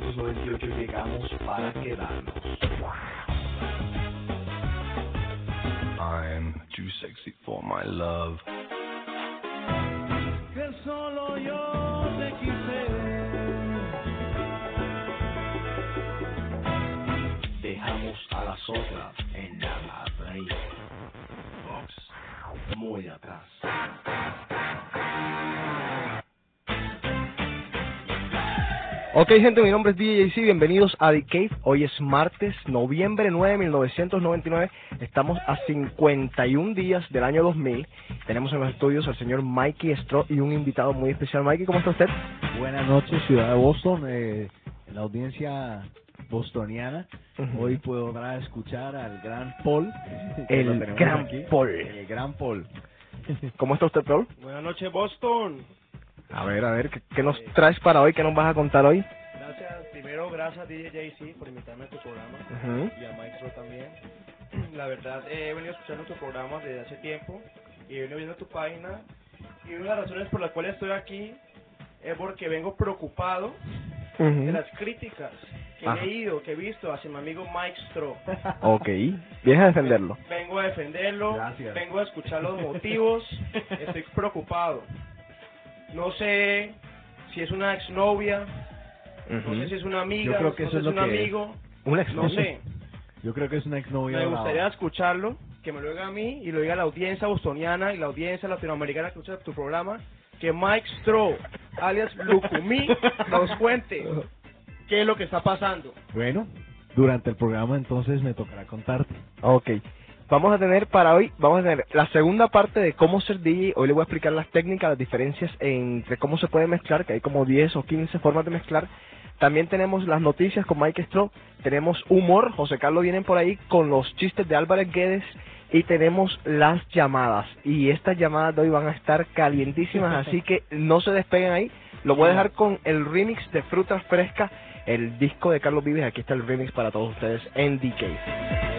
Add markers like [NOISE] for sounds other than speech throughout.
1998 llegamos para quedarnos. I'm too sexy for my love. que solo yo te quise. Dejamos a las otras en la raíz. Fox, muy atrás. Ok, gente, mi nombre es DJC, bienvenidos a The Cave. Hoy es martes, noviembre 9 de 1999. Estamos a 51 días del año 2000. Tenemos en los estudios al señor Mikey Stro y un invitado muy especial. Mikey, ¿cómo está usted? Buenas noches, ciudad de Boston, eh, la audiencia bostoniana. Hoy podrá escuchar al gran Paul. [LAUGHS] El gran aquí. Paul. El gran Paul. ¿Cómo está usted, Paul? Buenas noches, Boston. A ver, a ver, ¿qué, qué nos traes para hoy? ¿Qué nos vas a contar hoy? Gracias, primero, gracias a DJ JC por invitarme a tu programa Ujú. y a Maestro también. [CLEARS THROAT] La verdad, eh, he venido escuchando tu programa desde hace tiempo y he venido viendo tu página. Y una de las razones por las cuales estoy aquí es porque vengo preocupado de Ujú. las críticas que Ajá. he leído, que he visto hacia mi amigo Mike Stro. [LAUGHS] Ok, vienes a defenderlo. Vengo a defenderlo, Gracias. vengo a escuchar los motivos, [LAUGHS] estoy preocupado. No sé si es una exnovia, no sé si es una amiga, Yo creo que no eso sé es si un es. amigo, Un ex no sé. Yo creo que es una exnovia. Me brava. gustaría escucharlo, que me lo diga a mí y lo diga a la audiencia bostoniana y la audiencia latinoamericana que escucha tu programa, que Mike Stroh, alias Lucumí, [LAUGHS] nos cuente qué es lo que está pasando. Bueno, durante el programa entonces me tocará contarte. Ok. Vamos a tener para hoy, vamos a tener la segunda parte de cómo ser DJ. Hoy le voy a explicar las técnicas, las diferencias entre cómo se puede mezclar, que hay como 10 o 15 formas de mezclar. También tenemos las noticias con Mike Stroh, tenemos humor, José Carlos vienen por ahí con los chistes de Álvarez Guedes y tenemos las llamadas. Y estas llamadas de hoy van a estar calientísimas, [LAUGHS] así que no se despeguen ahí. Lo voy a dejar con el remix de Frutas Frescas, el disco de Carlos Vives. Aquí está el remix para todos ustedes en DK.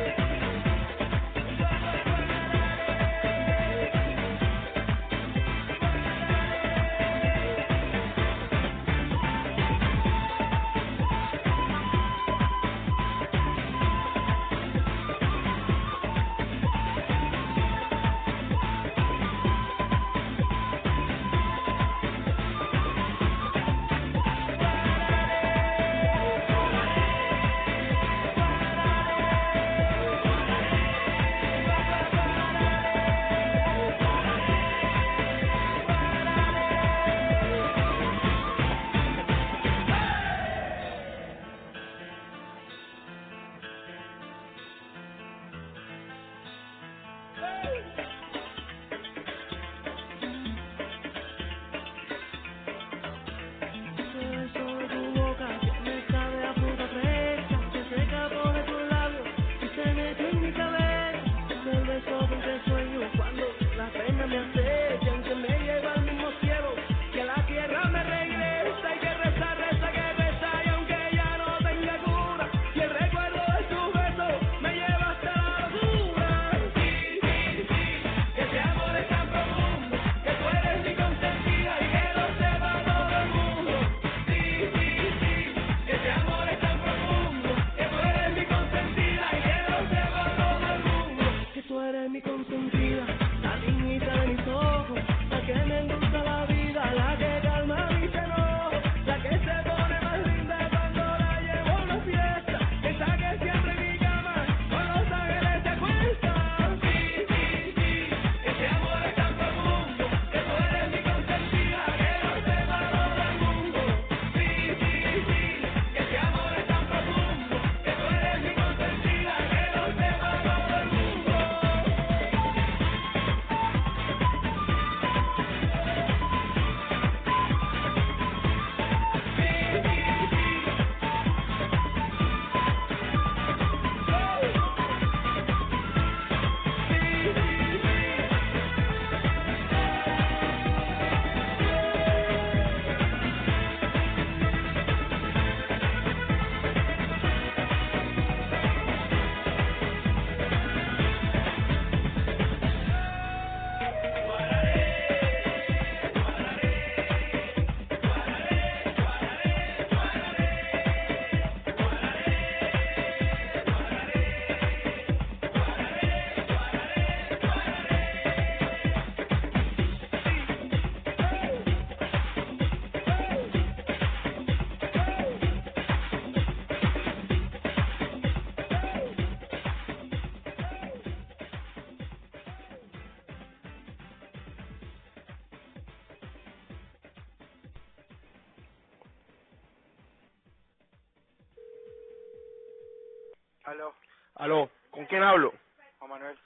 Quién hablo? Juan Manuel.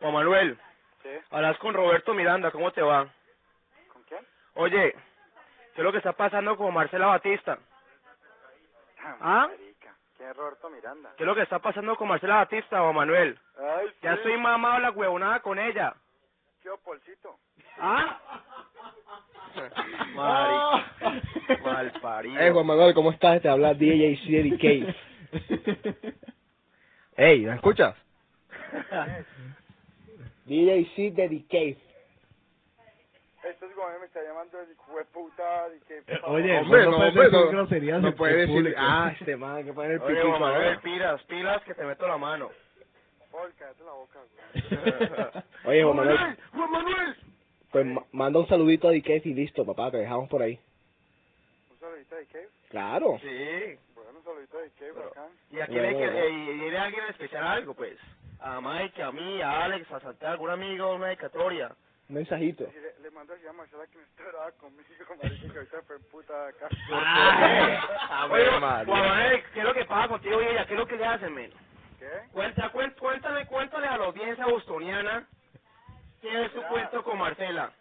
Juan Manuel. ¿Sí? Hablas con Roberto Miranda, ¿cómo te va? ¿Con quién? Oye, ¿qué es lo que está pasando con Marcela Batista? ¿Ah? Marica. ¿Quién es Roberto Miranda? ¿Qué es lo que está pasando con Marcela Batista, Juan Manuel? Ay, Ya estoy mamado la huevonada con ella. ¿Qué Polcito? ¿Ah? [LAUGHS] Marica. Mal parido. Eh, Juan Manuel, ¿cómo estás? Te habla DJ City Cave. Ey, ¿me escuchas? DJ C de Cave. Esto es como me está llamando de puta. y que- Oye, Hombre, no, no, puedes hombre, decir no. No puede decir. público. Ah, [LAUGHS] este man que pone el Oye, piquito Juan Manuel, ahora. pilas, pilas, que te meto la mano. Paul, cállate la boca, güey. [LAUGHS] Oye, Juan Manuel, Juan Manuel. pues ma- manda un saludito a Cave y listo, papá, te dejamos por ahí. Un saludito de Cave. Claro. Sí. Bueno, un saludito de Cave, Pero- bacán. Y aquí Bueno, le que bueno. eh, y viene alguien especial algo, pues. A Mike, a mí, a Alex, a Santiago, algún amigo, una dedicatoria. Un mensajito. Le, le mando a a Marcela que no está brava conmigo, [LAUGHS] marica, que ahorita fue en puta de acá. Ah, ver, Juan. Manuel, ¿qué es lo que pasa contigo y ella? ¿Qué es lo que le hacen, men? ¿Qué? Cuenta, cuéntale, cuéntale a la audiencia bostoniana qué es su cuento con Marcela.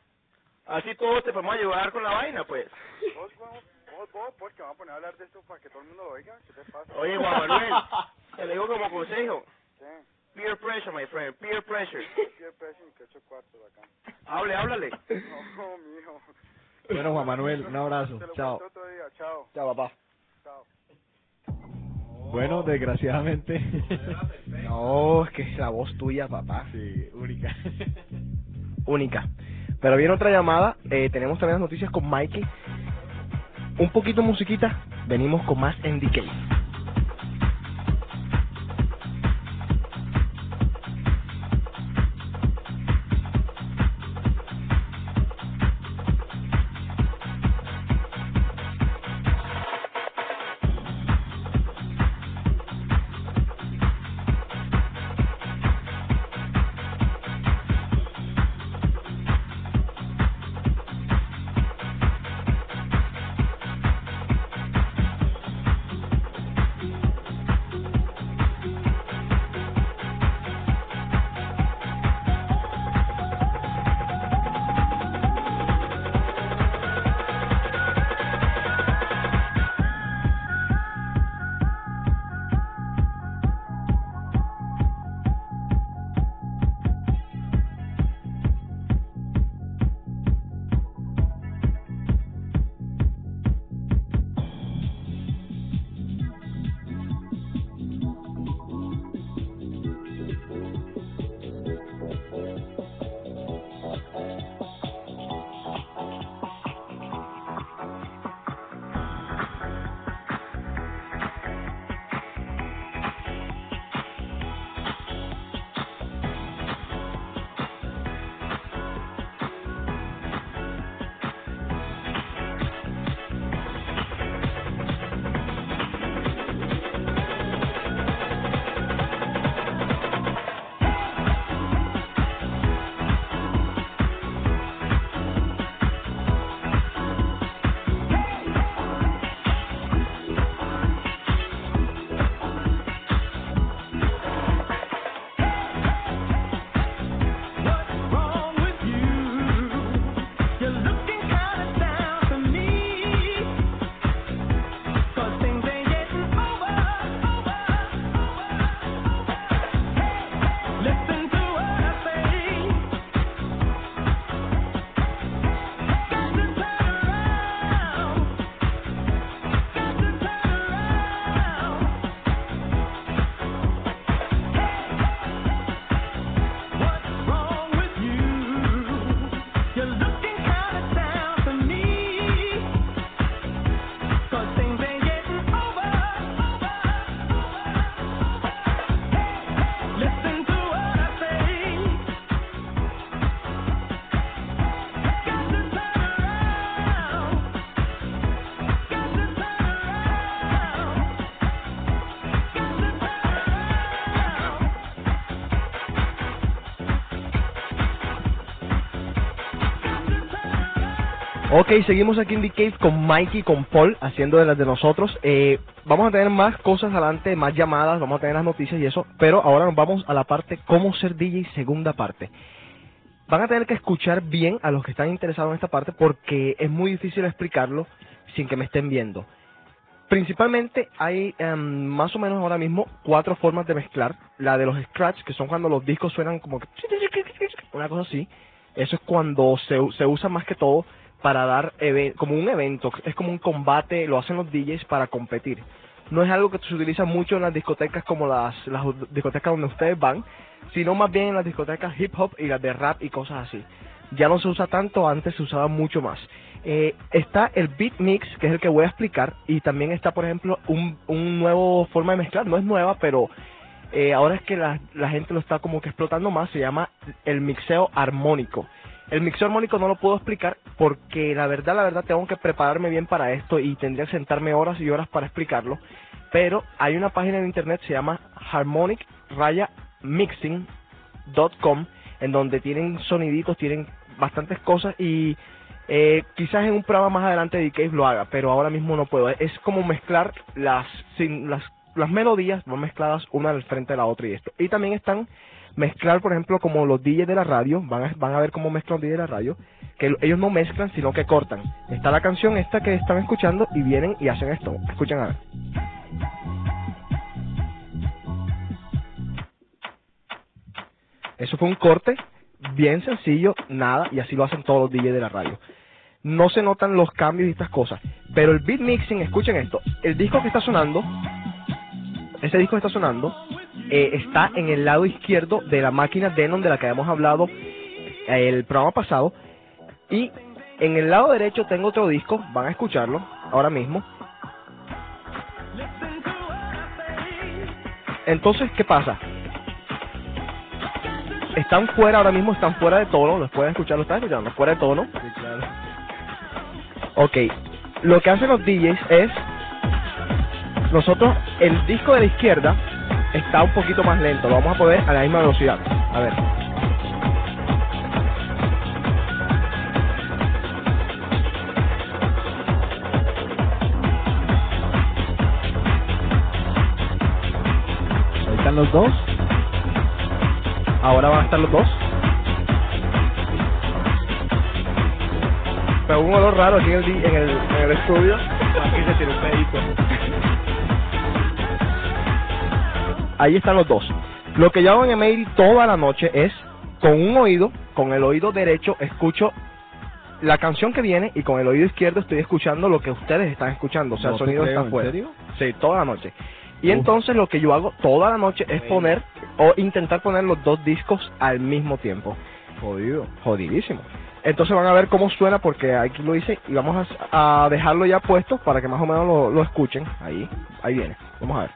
Así todos te podemos ayudar con la vaina, pues. Vos, vos, vos, vos, porque vamos a poner a hablar de esto para que todo el mundo lo oiga. ¿Qué te pasa? Oye, Juan Manuel, te lo digo como consejo. ¿Qué? Peer pressure, my friend, peer pressure. [LAUGHS] Precio y que ocho cuartos acá. Hable, háblale. [LAUGHS] No, mijo. Bueno, Juan Manuel, un abrazo. Te lo Chao. cuento otro día. Chao. Chao, papá. Chao. Bueno, desgraciadamente. [LAUGHS] No, es que es la voz tuya, papá. sí, única. Única. Pero viene otra llamada. Eh, tenemos también las noticias con Mikey. Un poquito musiquita. Venimos con más NDK. Ok, seguimos aquí en The Cave con Mikey, con Paul, haciendo de las de nosotros. Eh, vamos a tener más cosas adelante, más llamadas, vamos a tener las noticias y eso, pero ahora nos vamos a la parte cómo ser DJ, segunda parte. Van a tener que escuchar bien a los que están interesados en esta parte porque es muy difícil explicarlo sin que me estén viendo. Principalmente hay em, más o menos ahora mismo cuatro formas de mezclar. La de los scratch, que son cuando los discos suenan como que... Una cosa así. Eso es cuando se, se usa más que todo para dar como un evento. Es como un combate, lo hacen los DJs para competir. No es algo que se utiliza mucho en las discotecas como las, las discotecas donde ustedes van, sino más bien en las discotecas hip hop y las de rap y cosas así. Ya no se usa tanto, antes se usaba mucho más. Eh, está el beat mix, que es el que voy a explicar, y también está, por ejemplo, un, un nuevo forma de mezclar. No es nueva, pero eh, ahora es que la, la gente lo está como que explotando más. Se llama el mixeo armónico. El mixeo armónico no lo puedo explicar porque la verdad, la verdad, tengo que prepararme bien para esto y tendría que sentarme horas y horas para explicarlo. Pero hay una página en internet, se llama Harmonic Raya Mixing.com, en donde tienen soniditos, tienen bastantes cosas y eh, quizás en un programa más adelante de Cave lo haga, pero ahora mismo no puedo. Es como mezclar las, sin, las, las melodías, van mezcladas una al frente de la otra y esto. Y también están mezclar, por ejemplo, como los DJs de la radio, van a, van a ver cómo mezclan los DJs de la radio, que ellos no mezclan, sino que cortan. Está la canción esta que están escuchando y vienen y hacen esto. Escuchen a. Eso fue un corte bien sencillo, nada, y así lo hacen todos los DJs de la radio. No se notan los cambios y estas cosas. Pero el beat mixing, escuchen esto, el disco que está sonando, ese disco que está sonando, eh, está en el lado izquierdo de la máquina Denon de la que habíamos hablado eh, el programa pasado. Y en el lado derecho tengo otro disco, van a escucharlo ahora mismo. Entonces, ¿qué pasa? Están fuera ahora mismo, están fuera de tono, los pueden escuchar, lo están escuchando, fuera de tono. Ok, lo que hacen los DJs es, nosotros, el disco de la izquierda está un poquito más lento, lo vamos a poner a la misma velocidad. A ver. Ahí están los dos. Ahora van a estar los dos. Pero un olor raro aquí en el, en el, en el estudio. Aquí se tiene un pedito. Ahí están los dos. Lo que yo hago en Emery toda la noche es, con un oído, con el oído derecho, escucho la canción que viene y con el oído izquierdo estoy escuchando lo que ustedes están escuchando. O sea, No el sonido creo, está ¿en fuera. serio? Sí, toda la noche. Y Uf. entonces lo que yo hago toda la noche es poner o intentar poner los dos discos al mismo tiempo. Jodido. Jodidísimo. Entonces van a ver cómo suena porque aquí lo hice y vamos a, a dejarlo ya puesto para que más o menos lo, lo escuchen. Ahí, ahí viene. Vamos a ver.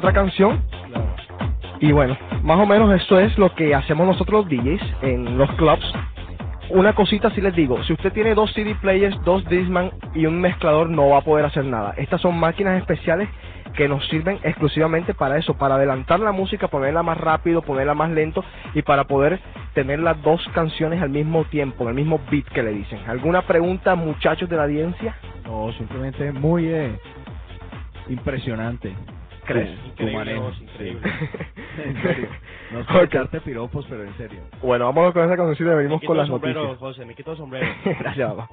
Otra canción. Y bueno, más o menos eso es lo que hacemos nosotros los DJs en los clubs. Una cosita sí les digo, si usted tiene dos CD players, dos Discman y un mezclador no va a poder hacer nada. Estas son máquinas especiales que nos sirven exclusivamente para eso, para adelantar la música, ponerla más rápido, ponerla más lento y para poder tener las dos canciones al mismo tiempo, en el mismo beat que le dicen. ¿Alguna pregunta muchachos de la audiencia? No, simplemente muy eh, impresionante. ¿Crees? Tu, tu manejo. increíble. [LAUGHS] En serio. [LAUGHS] No es Ok. por echarte piropos, pero en serio. Bueno, vamos con esa canción y Me venimos quito con el las sombrero, noticias. José, me quito el sombrero. [LAUGHS] Gracias, papá.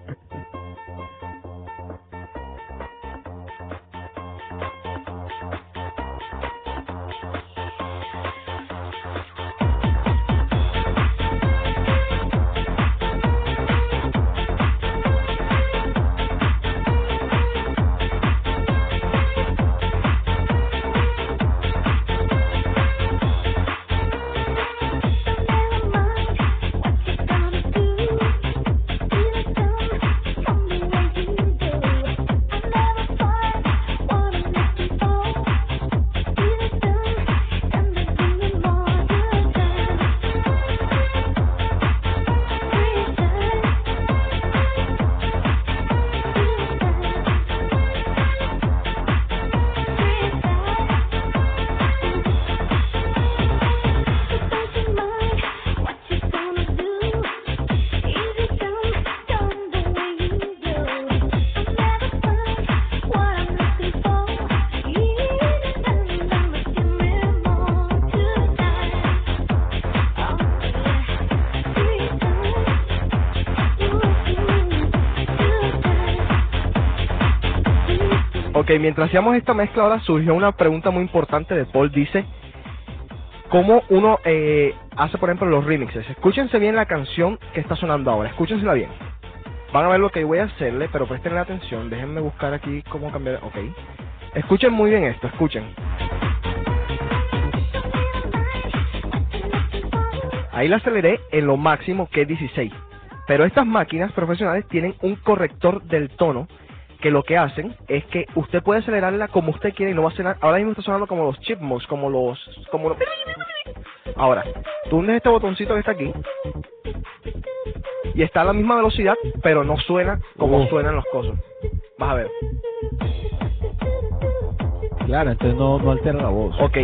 Ok, mientras hacíamos esta mezcla ahora surgió una pregunta muy importante de Paul. Dice, ¿cómo uno eh, hace, por ejemplo, los remixes? Escúchense bien la canción que está sonando ahora, escúchensela bien. Van a ver lo que voy a hacerle, pero presten atención. Déjenme buscar aquí cómo cambiar. Ok. Escuchen muy bien esto, escuchen. Ahí la aceleré en lo máximo que es 16. Pero estas máquinas profesionales tienen un corrector del tono que lo que hacen es que usted puede acelerarla como usted quiere y no va a sonar. Ahora mismo está sonando como los chipmunks, como los. como los. Ahora, tú hundes este botoncito que está aquí y está a la misma velocidad, pero no suena como Oh. suenan los cosos. Vas a ver. Claro, entonces no, no altera la voz. Ok,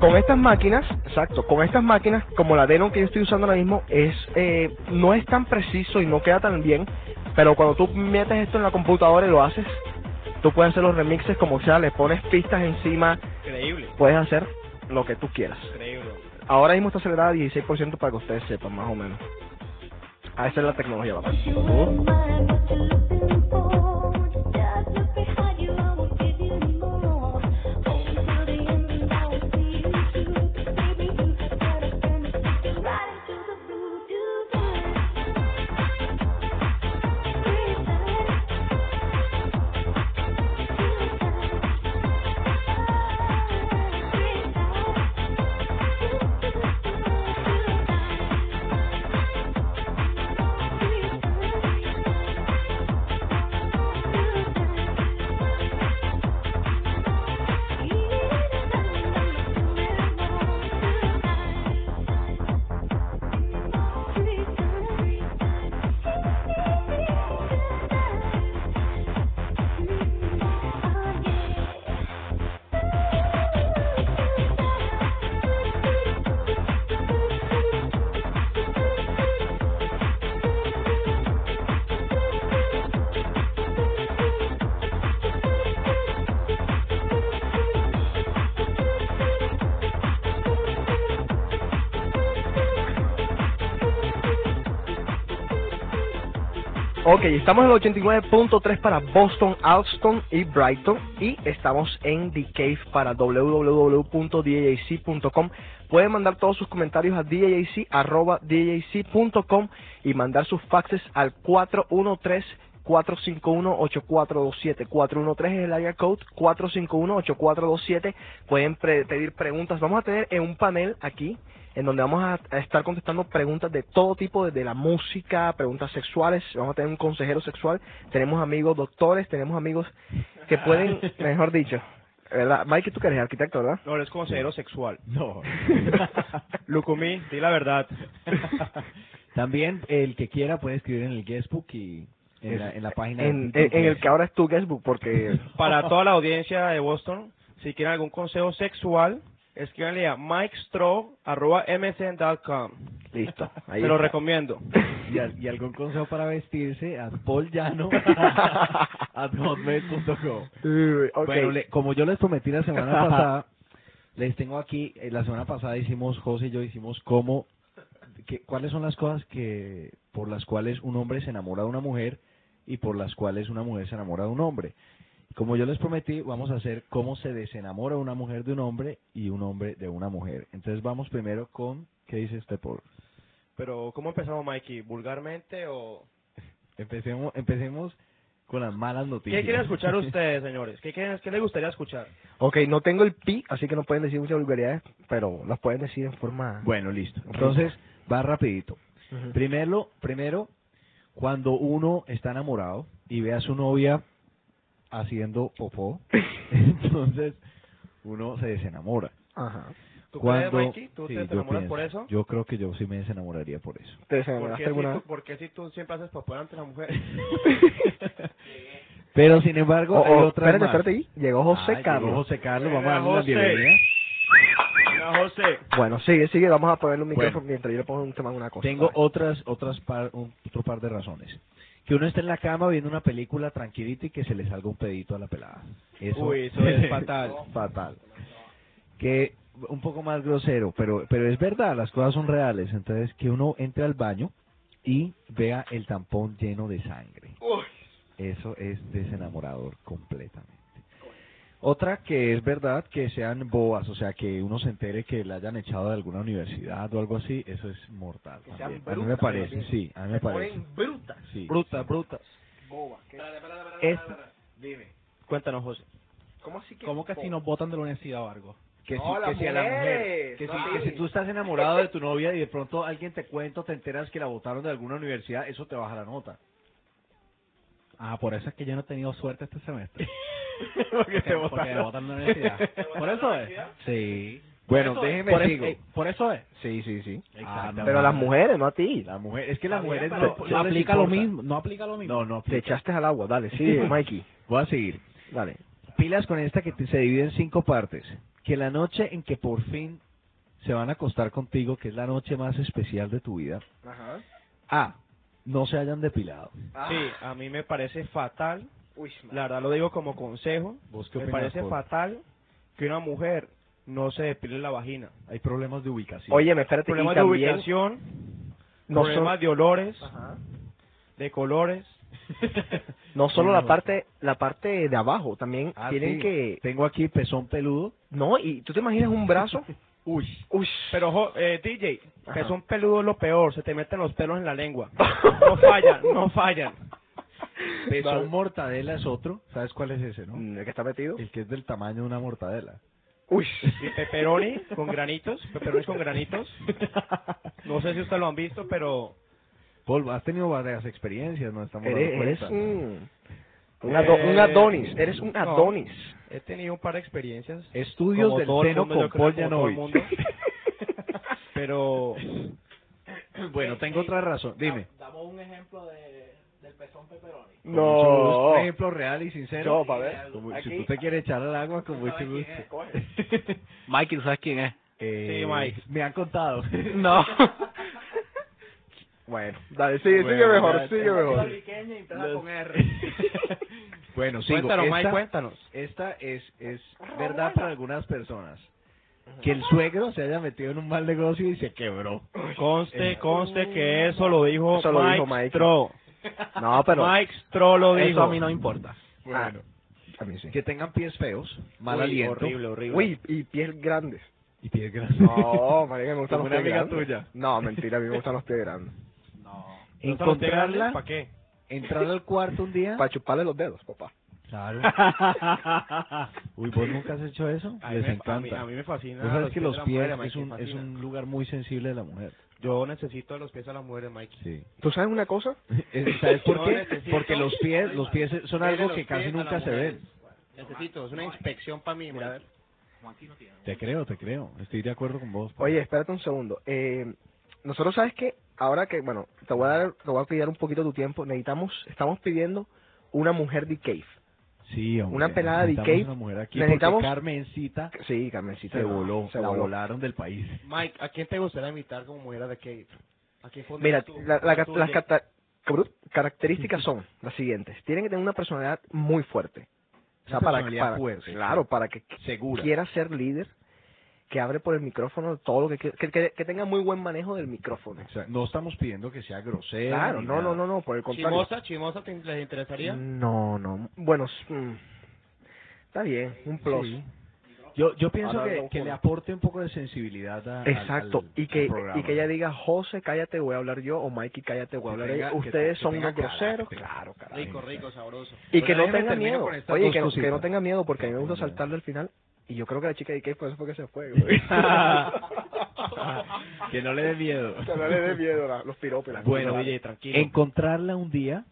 con estas máquinas, exacto, con estas máquinas, como la Denon que yo estoy usando ahora mismo, es eh, no es tan preciso y no queda tan bien, pero cuando tú metes esto en la computadora y lo haces, tú puedes hacer los remixes como sea, le pones pistas encima, Increíble, puedes hacer lo que tú quieras. increíble. Ahora mismo está acelerada a 16% para que ustedes sepan más o menos. Ah, esa es la tecnología, papá. Ok, estamos en el 89.3 para Boston, Alston y Brighton y estamos en The Cave para www.djc.com. Pueden mandar todos sus comentarios a djc.com y mandar sus faxes al 413 451-8427. 413 es el área code, 451-8427. Pueden pre- pedir preguntas. Vamos a tener en un panel aquí, en donde vamos a, a estar contestando preguntas de todo tipo, desde la música, preguntas sexuales. Vamos a tener un consejero sexual. Tenemos amigos doctores, tenemos amigos que pueden, [LAUGHS] mejor dicho, ¿verdad? Mike, tú que eres arquitecto, ¿verdad? No, eres consejero sexual. No. [LAUGHS] Lucumí, di la verdad. [LAUGHS] También el que quiera puede escribir en el guestbook y en la, en la página. en- en el pues. que ahora es tu guestbook, porque Para toda la audiencia de Boston, si quieren algún consejo sexual, escríbanle a mikestro.msn.com. listo. Ahí Se lo está. recomiendo. y, al- y algún consejo para vestirse a paulllano at [LAUGHS] hotmail.com. Uy, ok. Bueno, le- como yo les prometí la semana pasada, les tengo aquí, eh, la semana pasada hicimos, José y yo hicimos cómo, que, cuáles son las cosas que por las cuales un hombre se enamora de una mujer y por las cuales una mujer se enamora de un hombre. Como yo les prometí, vamos a hacer cómo se desenamora una mujer de un hombre y un hombre de una mujer. Entonces vamos primero con, ¿qué dice usted, Paul? Pero, ¿cómo empezamos, Mikey? ¿Vulgarmente o...? Empecemos, empecemos con las malas noticias. ¿Qué quieren escuchar [LAUGHS] ustedes, señores? ¿Qué, quieren, ¿Qué les gustaría escuchar? Ok, no tengo el pi, así que no pueden decir muchas vulgaridades, pero las pueden decir en forma... Bueno, listo. Entonces, va rapidito. Primero, primero, cuando uno está enamorado y ve a su novia haciendo popó, [LAUGHS] entonces uno se desenamora. Ajá. ¿Tú Cuando, crees, Mikey? ¿Tú sí, te, enamoras pienso. por eso? Yo creo que yo sí me desenamoraría por eso. ¿Te ¿Por desenamoraste qué, si alguna tú, vez? por qué si tú siempre haces popó ante la mujer? [LAUGHS] Pero sin embargo, Oh, hay oh, espérate, más. espérate ahí. Llegó José Ah, llegó Carlos. José Carlos, vamos a darle la bienvenida. José. Bueno, sigue, sigue, vamos a ponerle un Bueno. micrófono mientras yo le pongo un tema una cosa. Tengo otras, otras par, un- otro par de razones. Que uno esté en la cama viendo una película tranquilito y que se le salga un pedito a la pelada. Eso, Uy, eso [LAUGHS] es fatal. fatal. Que un poco más grosero, pero pero es verdad, las cosas son reales. Entonces, que uno entre al baño y vea el tampón lleno de sangre. Eso es desenamorador completamente. Otra que es verdad que sean boas, o sea, que uno se entere que la hayan echado de alguna universidad o algo así, eso es mortal. Que sean también. a mí me brutas, parece, bien. sí, a mí me parece. Ponen brutas. Sí. Brutas, brutas. Boba. ¿qué? Esta- Cuéntanos, José. ¿Cómo así que? ¿Cómo que si nos votan de la universidad o algo? Que, No, si, que si a la mujer, que, no si, que tú estás enamorado de tu novia y de pronto alguien te cuenta o te enteras que la votaron de alguna universidad, eso te baja la nota. Ah, por eso es que yo no he tenido suerte este semestre. [LAUGHS] [LAUGHS] Porque te Porque me votan de la universidad. [LAUGHS] Por eso es. Sí. Bueno, eso déjeme por eh, por eso es. Sí, sí, sí. Ah, no. Pero las mujeres, no a ti. La mujer, es que las mujeres No, no, aplica lo mismo. No aplica lo mismo. No, no Te echaste al agua, dale, sigue, [LAUGHS] Mikey. Voy a seguir. Dale. Pilas con esta que te- se divide en cinco partes. Que la noche en que por fin se van a acostar contigo, que es la noche más especial de tu vida, Ajá. A, no se hayan depilado. Sí, a mí me parece fatal. Uy, La verdad lo digo como consejo. ¿Vos qué Me opinas, parece fatal que una mujer no se depile la vagina. Hay problemas de ubicación. Oye, me espérate, Problemas de también ubicación, no, problemas son- de olores, Ajá. de colores. [LAUGHS] no solo la parte la parte de abajo, también Ah, tienen sí. que... Tengo aquí pezón peludo. No, y tú te imaginas un brazo... [LAUGHS] Uy. Uy. Pero, jo- eh, DJ, Ajá. pezón peludo es lo peor, se te meten los pelos en la lengua. [LAUGHS] No fallan, no fallan. [LAUGHS] Pezón Vale. mortadela es otro. ¿Sabes cuál es ese, no? Mm, ¿El que está metido? El que es del tamaño de una mortadela. Uy. Y pepperoni con granitos, pepperoni con granitos. No sé si ustedes lo han visto, pero Paul, has tenido varias experiencias, ¿no? Estamos Eres, dando eres un... Un, ado- Eh, un Adonis, eres un no. Adonis. he tenido un par de experiencias. Estudios del seno con Paul Yanovich. [LAUGHS] Pero bueno, tengo otra razón. Dime. Damos un ejemplo de, del pezón pepperoni. No. Un ejemplo real y sincero. Ver. Como- Aquí. Si tú te quieres echar al agua, con mucho gusto. [LAUGHS] Mikey, ¿tú sabes quién es? Eh, Sí, Mike. Me han contado. [LAUGHS] No. [LAUGHS] Bueno, dale, sigue, sigue Bueno, mejor, ya, sigue mejor. bueno, sigo. cuéntanos, esta, Mike, cuéntanos. esta es, es verdad para algunas personas. Que el suegro se haya metido en un mal negocio y se quebró. Conste, conste que eso lo dijo Eso lo Mike, dijo Mike. Stroh. [LAUGHS] No, pero... Mike Stroh lo dijo. Eso a mí no importa. Bueno, A mí sí. que tengan pies feos, mal Uy, aliento Horrible, horrible. Uy, y pies grandes. y pies grandes. No, marica, me gustan [LAUGHS] los pies amiga grandes. tuya. No, mentira, a mí me gustan los pies grandes. Encontrarla, ¿Para qué? entrar al cuarto un día. Para chuparle los dedos, papá. Claro. [LAUGHS] Uy, ¿vos nunca has hecho eso? A mí Les me- a mí- a mí me fascina Vos sabes los que pies los pies mujer, es un, es un lugar muy sensible de la mujer. Yo necesito los pies a las mujeres, Mike. Sí. ¿Tú sabes una cosa? Es- [LAUGHS] ¿Sabes por qué? Porque los pies, los pies son algo que casi nunca se ven. Necesito, es una inspección para mí, mira. Te creo, te creo. Estoy de acuerdo con vos. Oye, espérate un segundo. Eh, nosotros, ¿sabes qué? Ahora que, bueno, te voy a dar, te voy a pedir un poquito tu tiempo. Necesitamos, estamos pidiendo una mujer de cave. Sí, hombre. Una pelada de Cape. una mujer aquí Necesitamos- Carmencita Sí, Carmencita. se voló, Se la voló. volaron del país. Mike, ¿a quién te gustaría invitar como mujer de Kate? ¿A quién Mira, pondrías tú? la- la- Tú, las cata- características son las siguientes. Tienen que tener una personalidad muy fuerte. O sea, Una para, para- fuerte, claro, para que Segura. quiera ser líder, que abre por el micrófono todo lo que quiera, que, que- que tenga muy buen manejo del micrófono. O sea, no estamos pidiendo que sea grosera. Claro, no, no, no, no, por el contrario. ¿Chimosa? ¿Chimosa te, les interesaría? No, no. Bueno, mm, está bien, un plus. Sí. Yo, yo pienso Ahora que, que le aporte un poco de sensibilidad a, Exacto, al- y al que programa. y que ella diga, José, cállate, voy a hablar yo, o Mikey, cállate, voy a hablar yo. Ustedes te- son que unos groseros. Claro, carajo. Rico, rico, sabroso. Y que no tenga miedo. Oye, que, no- que no tenga miedo, porque a mí me gusta saltarle al final. Y yo creo que la chica de Ikea por eso fue que se fue, güey. [LAUGHS] que no le dé miedo. que no le dé miedo la- los piropos. y las Bueno, cosas. DJ, tranquilo. Encontrarla un día,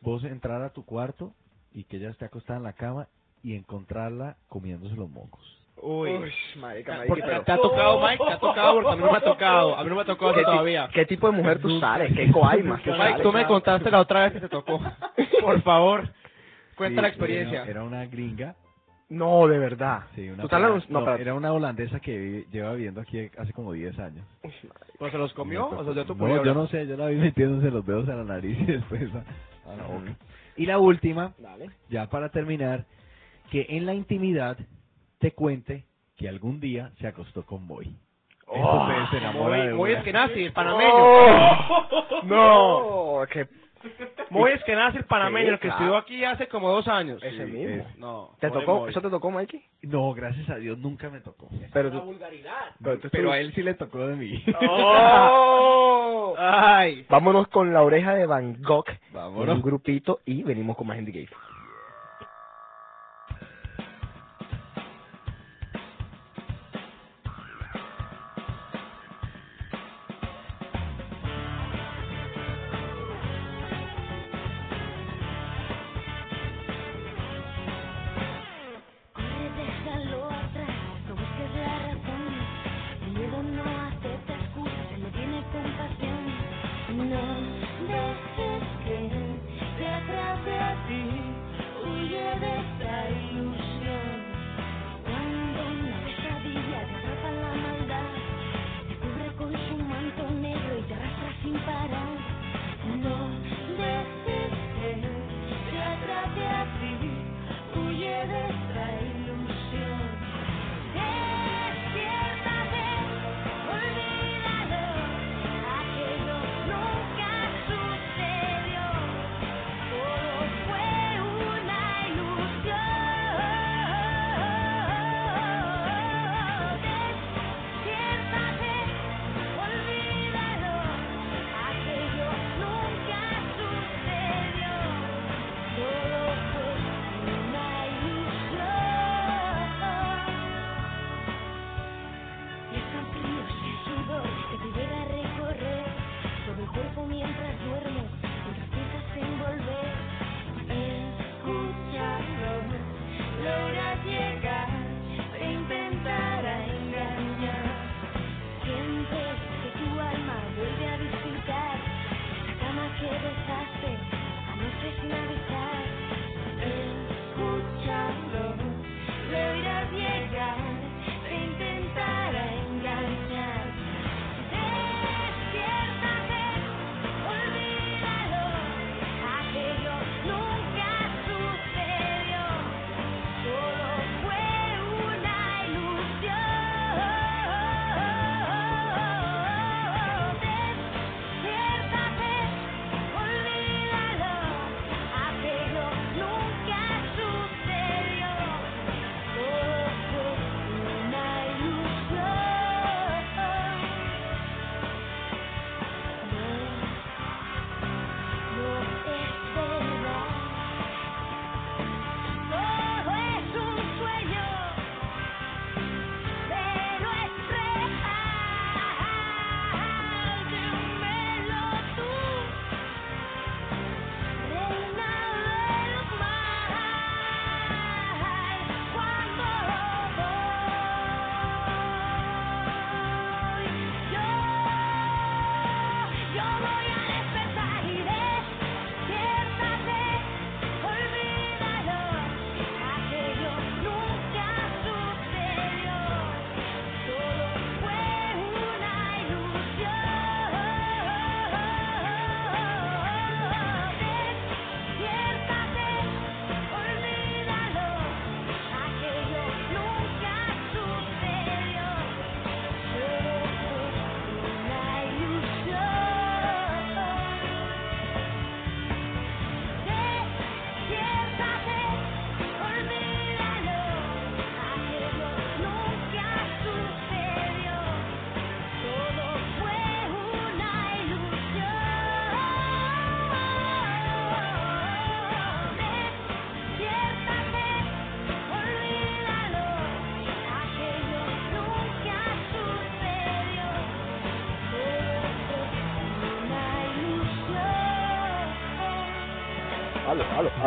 vos entrar a tu cuarto y que ella esté acostada en la cama y encontrarla comiéndose los mocos. Uy. Uy, marica, marica, Porque pero- ¿Te ha tocado, Mike? ¿Te ha tocado? Porque a mí no me ha tocado. A mí no me ha tocado ¿Qué, eso ti- todavía. ¿Qué tipo de mujer tú sales? ¿Qué coaimas? tú Mike, sales? tú me contaste la otra vez que te tocó. [LAUGHS] Por favor, cuenta Sí, la experiencia. Era, era una gringa. No, de verdad. Sí, una ¿Tú estás hablando- no, no, era una holandesa que vi- lleva viviendo aquí hace como 10 años. ¿Pues se los comió o se dio tu No, yo no sé, yo la vi metiéndose los dedos a la nariz y [LAUGHS] después a, a la boca. Y la última, Dale. ya para terminar, que en la intimidad te cuente que algún día se acostó con Boy. Eso se- se enamora Muy, de muy una. el panameño. ¡Oh! [LAUGHS] No, [LAUGHS] que Mois que nace el panameño, Sí, el que claro. estudió aquí hace como dos años. Ese Sí, mismo. es- No. ¿Te tocó? ¿Eso te tocó, Mikey? No, gracias a Dios nunca me tocó. Pero La tú... vulgaridad. Pero, tú Pero a él sí le tocó de mí. [LAUGHS] ¡Oh! [LAUGHS] ¡Ay! Vámonos con la oreja de Van Gogh. Vámonos. Un grupito y venimos con más Indie Gay.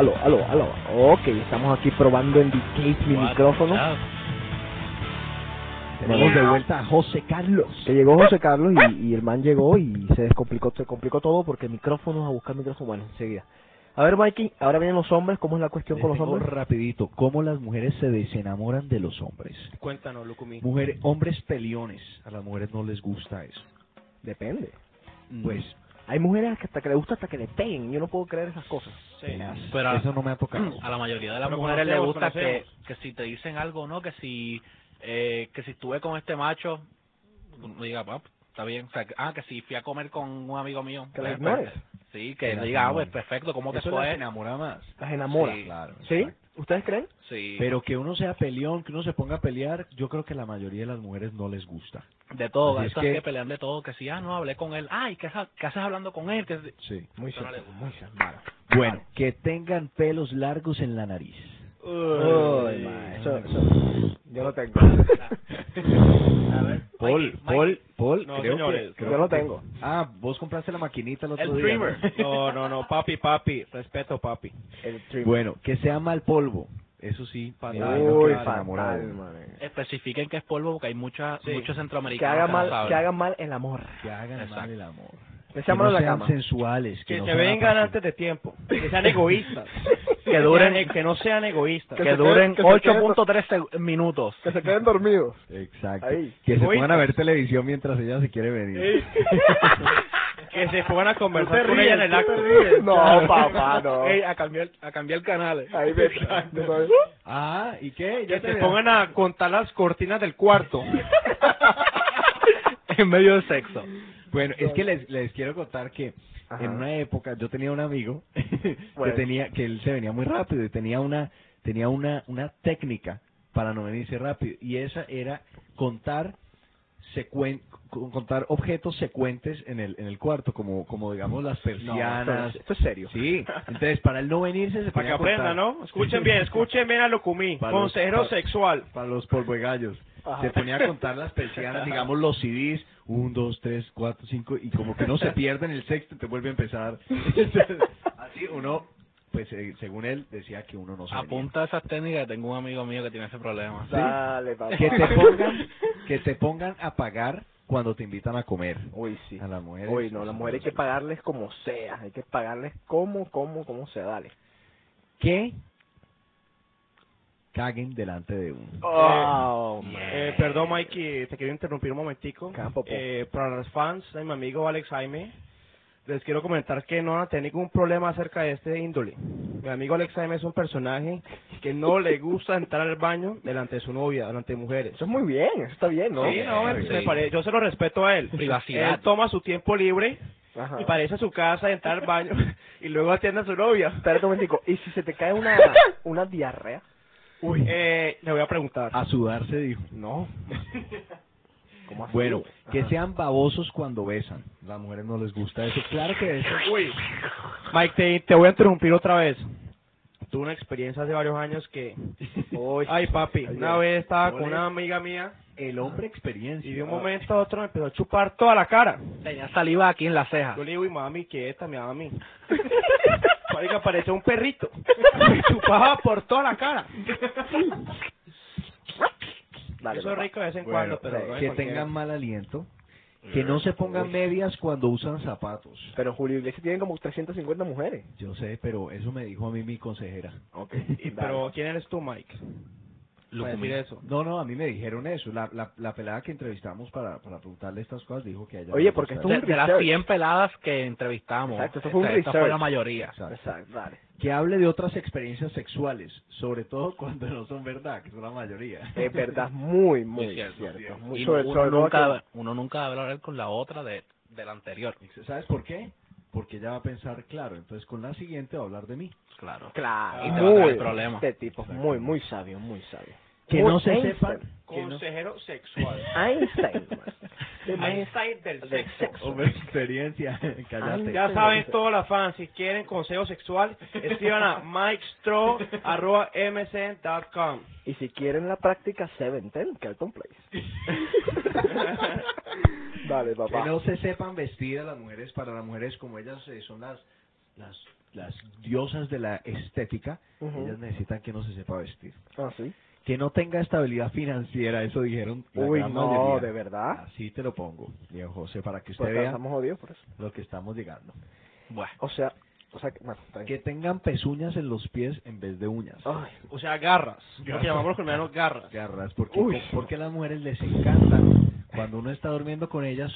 Aló, aló, aló. Ok, estamos aquí probando en DK mi micrófono. Tenemos de vuelta a José Carlos. Que llegó José Carlos y, y el man llegó y se descomplicó, se complicó todo porque micrófonos, a buscar micrófono, bueno, enseguida. A ver, Mikey, ahora vienen los hombres, ¿cómo es la cuestión Les con los hombres? rapidito, cómo las mujeres se desenamoran de los hombres. Cuéntanos, Lucumí. Mujeres, hombres peliones, a las mujeres no les gusta eso. Depende. Pues, Hay mujeres que hasta que le gusta hasta que le peguen, yo no puedo creer esas cosas. tenaz. Pero a- eso no me ha tocado. A la mayoría de las Pero mujeres les gusta que, que si te dicen algo, ¿no? Que si eh, que si estuve con este macho, uno diga, "Ah, está bien. O sea, que- ah, que si fui a comer con un amigo mío. Que la pues, ignores. pues, Sí, que diga, ah, pues perfecto, ¿cómo te Eso las fue? enamora más. Las enamora. Sí, Claro. ¿Sí? exacto. ¿Ustedes creen? Sí, Pero que uno sea peleón, que uno se ponga a pelear, yo creo que la mayoría de las mujeres no les gusta. de todo, Así es que- que... pelean de todo, que si, ah, no, hablé con él, ay, ¿qué, qué haces hablando con él? Que... Sí. Muy no cierto, le muy cierto. Vale. Bueno, que tengan pelos largos en la nariz. Uy, eso, eso, yo lo tengo. [LAUGHS] A ver, Paul, Mikey, Paul, Mikey. Paul, No, creo señores, que, creo yo lo tengo. Ah, vos compraste la maquinita el otro El día. ¿no? trimmer. [LAUGHS] No, no, no, papi, papi, respeto, papi. El. Bueno, que sea mal polvo. Eso sí, imagino Uy, fatal, man. Especifiquen que es polvo porque hay mucha, Sí. muchos Que centroamericanos haga no mal, saben. que haga mal el amor. Que hagan mal Exacto. el amor. No la sean cama. sensuales. Que, Que no se sean vengan antes de tiempo. Que sean egoístas. [LAUGHS] Que duren- sean- que no sean egoístas. Que Que se duren queden- que se queden- 8.3 seg- minutos. Que se queden dormidos. Exacto. Ahí. Que se Egoístas. pongan a ver televisión mientras ella se quiere venir. [LAUGHS] que se pongan a Tú conversar te con ríes, ella en el tú acto. te ríes. No, papá, no. [LAUGHS] Ey, a cambiar, a cambiar canales. Ahí. Ah, ¿y qué? Que te se pongan a contar las cortinas del cuarto. en medio del sexo. Bueno, es que les, les quiero contar que Ajá. en una época yo tenía un amigo [LAUGHS] que tenía que él se venía muy rápido y tenía una tenía una una técnica para no venirse rápido. Y esa era contar secuen con- contar objetos secuentes en el en el cuarto como como digamos las persianas esto es serio. sí entonces para él no venirse se Para que ponía a contar ¿no? Escuchen bien, [LAUGHS] escuchen bien a Lucumí. Consejero para- sexual. para los polvogallos Ajá. se ponía a contar las persianas [LAUGHS] digamos los CDs un, dos, tres, cuatro, cinco y como que no se [LAUGHS] pierde en el sexto te vuelve a empezar Entonces, así uno pues eh, según él decía que uno no se venía. Apunta esas técnicas, tengo un amigo mío que tiene ese problema. Dale, papá. que te pongan que te pongan a pagar cuando te invitan a comer Uy, sí. a las mujeres Uy, no, las mujeres hay que pagarles como sea. Hay que pagarles como, como, como sea. Dale. que caguen delante de uno Oh, Eh, perdón, Mikey, te quiero interrumpir un momentico. Campo, po. Eh, para los fans de mi amigo Alex Jaime, les quiero comentar que no van a tener ningún problema acerca de este índole. Mi amigo Alex Jaime es un personaje que no le gusta entrar al baño delante de su novia, delante de mujeres. Eso es muy bien, eso está bien, ¿no? Sí, no, me- Sí. me pare- yo se lo respeto a él. Privacidad. Él toma su tiempo libre Ajá. y parece a su casa, entrar al baño [LAUGHS] y luego atiende a su novia. Espérate un momentico. ¿Y si se te cae una, [LAUGHS] una diarrea? Uy, eh, le voy a preguntar. a sudarse dijo No. [LAUGHS] ¿Cómo así? bueno que sean babosos cuando besan las mujeres no les gusta eso claro que eso [LAUGHS] Uy. Mike, te, te voy a interrumpir otra vez. Tuve una experiencia hace varios años que... Uy. Ay, papi, una vez estaba con una amiga mía el hombre experiencia y de un momento a otro me empezó a chupar toda la cara. Tenía saliva aquí en la ceja. Yo le digo, uy, mami, quieta, mi mami. [LAUGHS] Marica, parecía un perrito. [LAUGHS] Me chupaba por toda la cara. Dale, Eso es rico de vez en Bueno, cuando, pero no es que tengan mal aliento que no se pongan medias cuando usan zapatos. Pero Julio Iglesias tiene como 350 mujeres. yo sé pero eso me dijo a mí mi consejera. Ok. [LAUGHS] Y- Pero, ¿quién eres tú, Mike? Para decir eso. no no a mí me dijeron eso la la, la pelada que entrevistamos para para preguntarle estas cosas dijo que ella Oye, porque. De, esto es un de las research. 100 peladas que entrevistamos, Exacto, esto fue un esta- esta fue research. la mayoría. Exacto. Exacto, dale. que hable de otras experiencias sexuales sobre todo [LAUGHS] cuando no son verdad que son la mayoría Es verdad, muy, muy Muy cierto. cierto. Muy- Y sobre- uno, sobre nunca, que- uno nunca debe hablar con la otra de, del anterior. sabes por qué porque ella va a pensar claro entonces con la siguiente va a hablar de mí Claro. Claro, Y te va a traer muy, problemas. Este tipo es muy, muy sabio, muy sabio. Que no se Einstein. sepan que no- Consejero sexual. Einstein. [LAUGHS] Einstein del sexo. sexo. Hombre, experiencia [LAUGHS] cállate Ya saben todos las fans, si quieren consejo sexual, escriban a [LAUGHS] mikestro.mcn.com. Y si quieren la práctica, 710, Carlton Place. Dale, que papá. no se sepan vestir a las mujeres para las mujeres como ellas eh, son las las las diosas de la estética Ujú. ellas necesitan que no se sepa vestir Ah, sí. Que no tenga estabilidad financiera eso dijeron la Uy, no, mayoría. de verdad. así te lo pongo Diego José para que usted vea estamos jodidos por eso. lo que estamos llegando Bueno, O sea, o sea, que, bueno, que tengan pezuñas en los pies en vez de uñas Ay, O sea, garras. Lo que llamamos los colombianos garras. garras porque Uy. porque a las mujeres les encanta cuando uno está durmiendo con ellas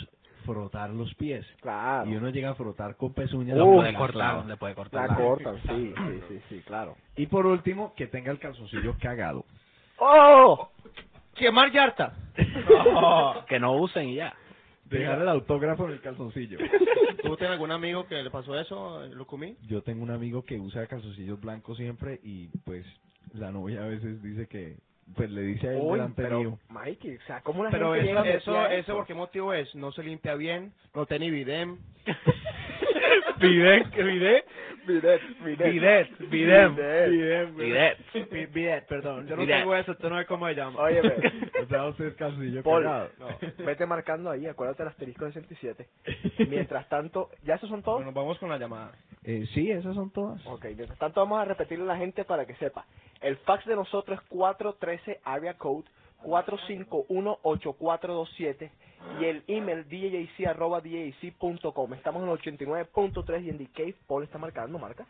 frotar los pies claro. y uno llega a frotar con pezuñas lo Uy, puede cortar, le puede cortar. La cortan, sí, sí, sí, sí, claro. Y por último, que tenga el calzoncillo cagado. ¡Oh! Quemar yarta. [LAUGHS] que no usen y ya. Dejar el autógrafo en el calzoncillo. ¿Tú tienes algún amigo que le pasó eso, Lucumí? Yo tengo un amigo que usa calzoncillos blancos siempre y pues la novia a veces dice que pues le dice a él Uy, delante pero, mío. Mikey, o sea, ¿cómo la Pero gente eso, llega a eso, eso, ¿por qué motivo es? No se limpia bien, no tiene bidem. [LAUGHS] Bidet, bidet, Bidet, bidet. bidet. Bidet. Bidet. Bi- Bidet, perdón. Yo no Bidet. tengo eso, usted no ve cómo se llama. Óyeme, O sea, usted es calzoncillo Paul, no, [LAUGHS] vete marcando ahí, acuérdate del asterisco 67. Mientras tanto, ¿ya esos son todos? Bueno, vamos con la llamada. Eh, sí, esas son todas. Ok, mientras tanto vamos a repetirle a la gente para que sepa. El fax de nosotros es 413 area code 451-8427 y el email djc arroba djc.com. Estamos en el 89.3 y en Cave. Paul está marcando, marca.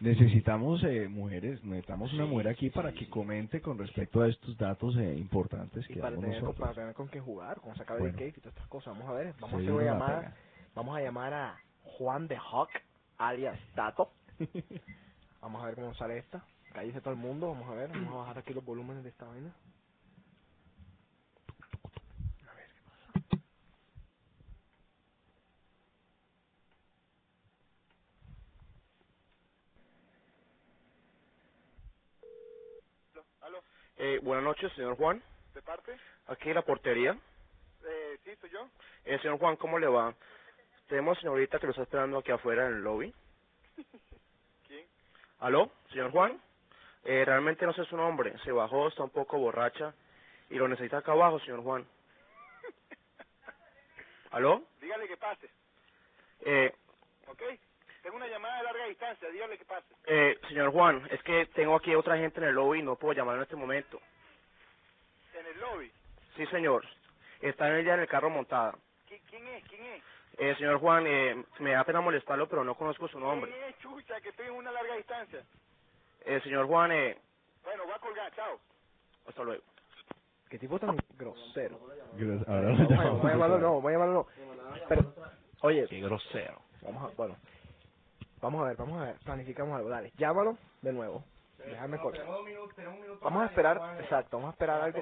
Necesitamos eh, mujeres, necesitamos una mujer aquí para que comente con respecto a estos datos eh, importantes Y que para tener, con, para tener con qué jugar, con sacar Bueno. Cave y todas estas cosas. Vamos a ver, vamos a hacer una llamada. pega. Vamos a llamar a Juan de Hawk, alias Tato. [LAUGHS] vamos a ver cómo sale esta. Cállese todo el mundo, vamos a ver. Vamos a bajar aquí los volúmenes de esta vaina. ¿Aló? Eh, buenas noches, señor Juan. ¿De parte? Aquí la portería. Eh, sí, soy yo. Eh, señor Juan, ¿cómo le va? Tenemos señorita que lo está esperando aquí afuera en el lobby. [LAUGHS] ¿Quién? ¿Aló, señor Juan? Eh, realmente no sé su nombre. Se bajó, está un poco borracha y lo necesita acá abajo, señor Juan. [LAUGHS] ¿Aló? Dígale que pase, Eh, ¿ok? Tengo una llamada de larga distancia, dígale que pase. eh, señor Juan, es que tengo aquí otra gente en el lobby y no puedo llamar en este momento. En el lobby. Sí, señor. Está ella en el carro montada. ¿Qui- ¿Quién es? ¿Quién es? Eh, señor Juan, eh, me da pena molestarlo, pero no conozco su nombre. ¿Quién es, chucha, que estoy en una larga distancia? Eh, señor Juan, eh, Bueno, voy a colgar, chao. hasta luego. Qué tipo tan grosero. Ahora lo llamamos vamos a llamarlo, no, vamos a llamarlo, no. Pero, oye, Qué grosero. vamos a, bueno, vamos a ver, vamos a ver, planificamos algo, dale, llámalo de nuevo, déjame cortar. Vamos a esperar, exacto, vamos a esperar algo,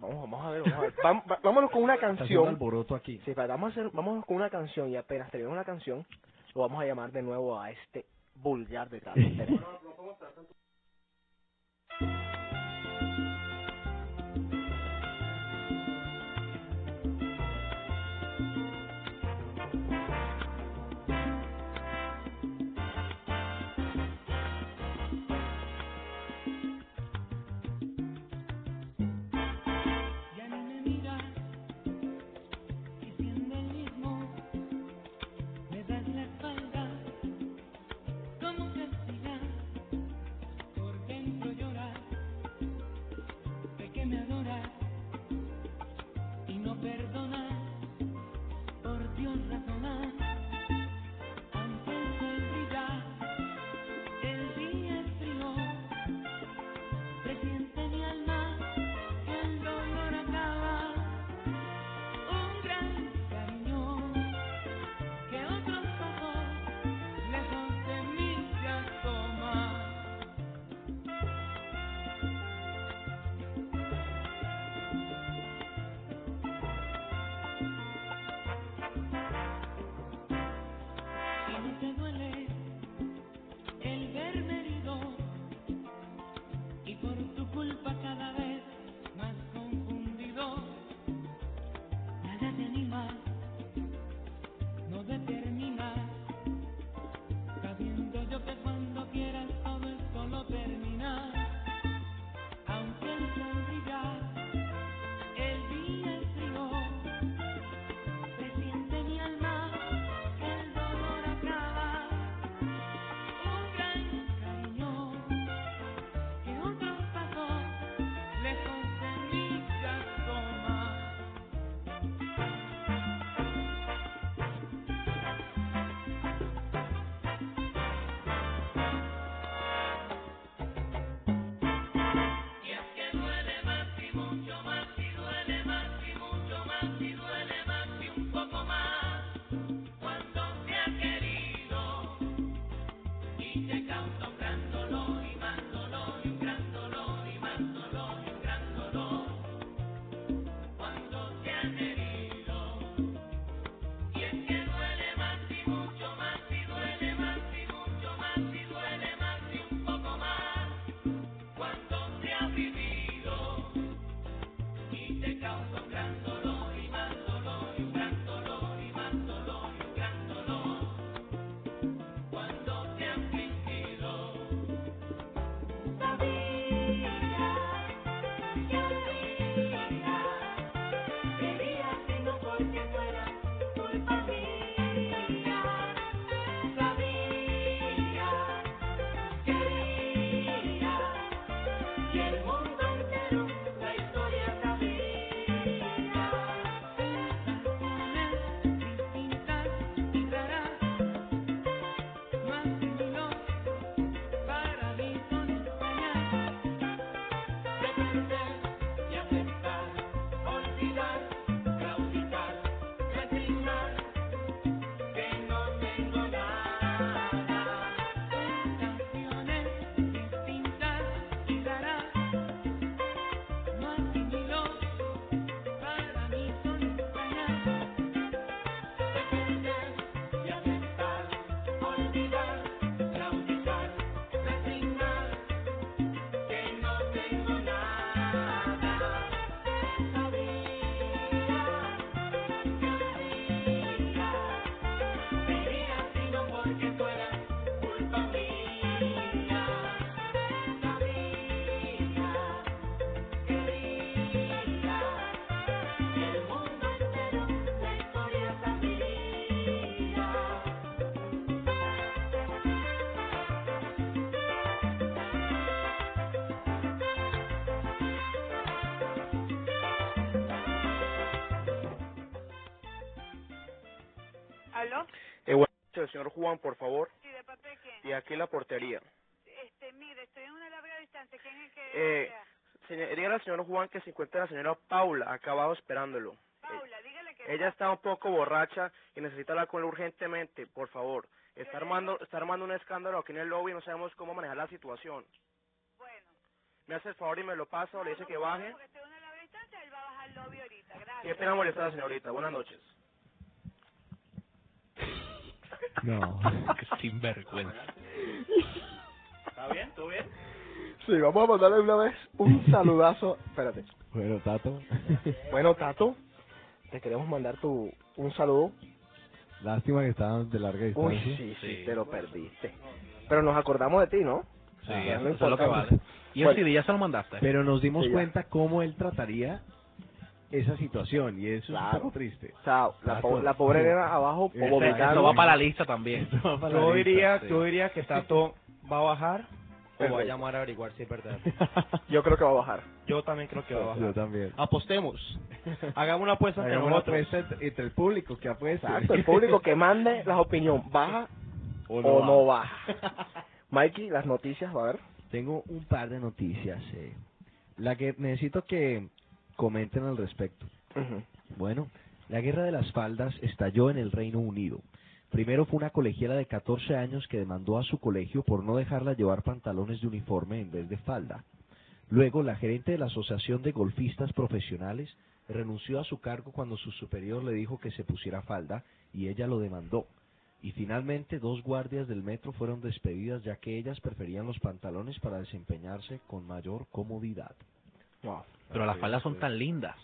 vamos, vamos a ver, vamos a ver, Vam- va- vámonos con una canción, alboroto aquí. sí, espera, vamos a hacer, vámonos con una canción y apenas terminemos la canción, lo vamos a llamar de nuevo a este vulgar de tal. [LAUGHS] ¿Aló? Eh, buenas noches, el señor Juan, por favor. Sí, ¿de parte de quién? Y aquí la portería. Este, mire, estoy en una larga distancia. ¿Quién es el que Eh, señor, dígale al señor Juan que se encuentra la señora Paula acá abajo esperándolo. Paula, dígale que... Ella está un poco borracha y necesita hablar con él urgentemente, por favor. Está armando, está armando un escándalo aquí en el lobby y no sabemos cómo manejar la situación. Bueno. Me hace el favor y me lo pasa o le dice que baje. Porque estoy en una larga distancia, él va a bajar al lobby ahorita. Gracias. Qué pena molestar a la señorita. Buenas noches. No. [LAUGHS] Qué sinvergüenza. ¿Está bien? ¿Todo bien? Sí, vamos a mandarle una vez un saludazo. Espérate. Bueno, Tato. Bueno, Tato, te queremos mandar tu un saludo. Lástima que estaban de larga Uy, distancia. sí, sí, Sí. te lo perdiste. Pero nos acordamos de ti, ¿no? Sí, Ah, eso, no eso es lo que importa. vale. Y el Bueno. CD ya se lo mandaste. Pero nos dimos Sí, ya. cuenta cómo él trataría esa situación y eso es Claro. un poco triste. O sea, la, po- la pobre nena abajo Ese- vomitando. Eso va para la lista también. [LAUGHS] Yo diría, sí. yo diría que Tato va a bajar o va a llamar a averiguar si es verdad. [LAUGHS] Yo creo que va a bajar. Yo también creo que va a bajar. Yo también. Apostemos. [LAUGHS] Hagamos una apuesta entre Hagamos una nosotros. apuesta entre, entre el público que apuesta. Exacto, el público que mande la opinión, ¿baja o no, baja? Mikey, las noticias, va a ver. Tengo un par de noticias. eh. La que necesito que comenten al respecto. Bueno, la guerra de las faldas estalló en el Reino Unido. Primero fue una colegiala de 14 años que demandó a su colegio por no dejarla llevar pantalones de uniforme en vez de falda. Luego, la gerente de la Asociación de Golfistas Profesionales renunció a su cargo cuando su superior le dijo que se pusiera falda y ella lo demandó. Y finalmente, dos guardias del metro fueron despedidas ya que ellas preferían los pantalones para desempeñarse con mayor comodidad. Wow. Pero las faldas son tan lindas.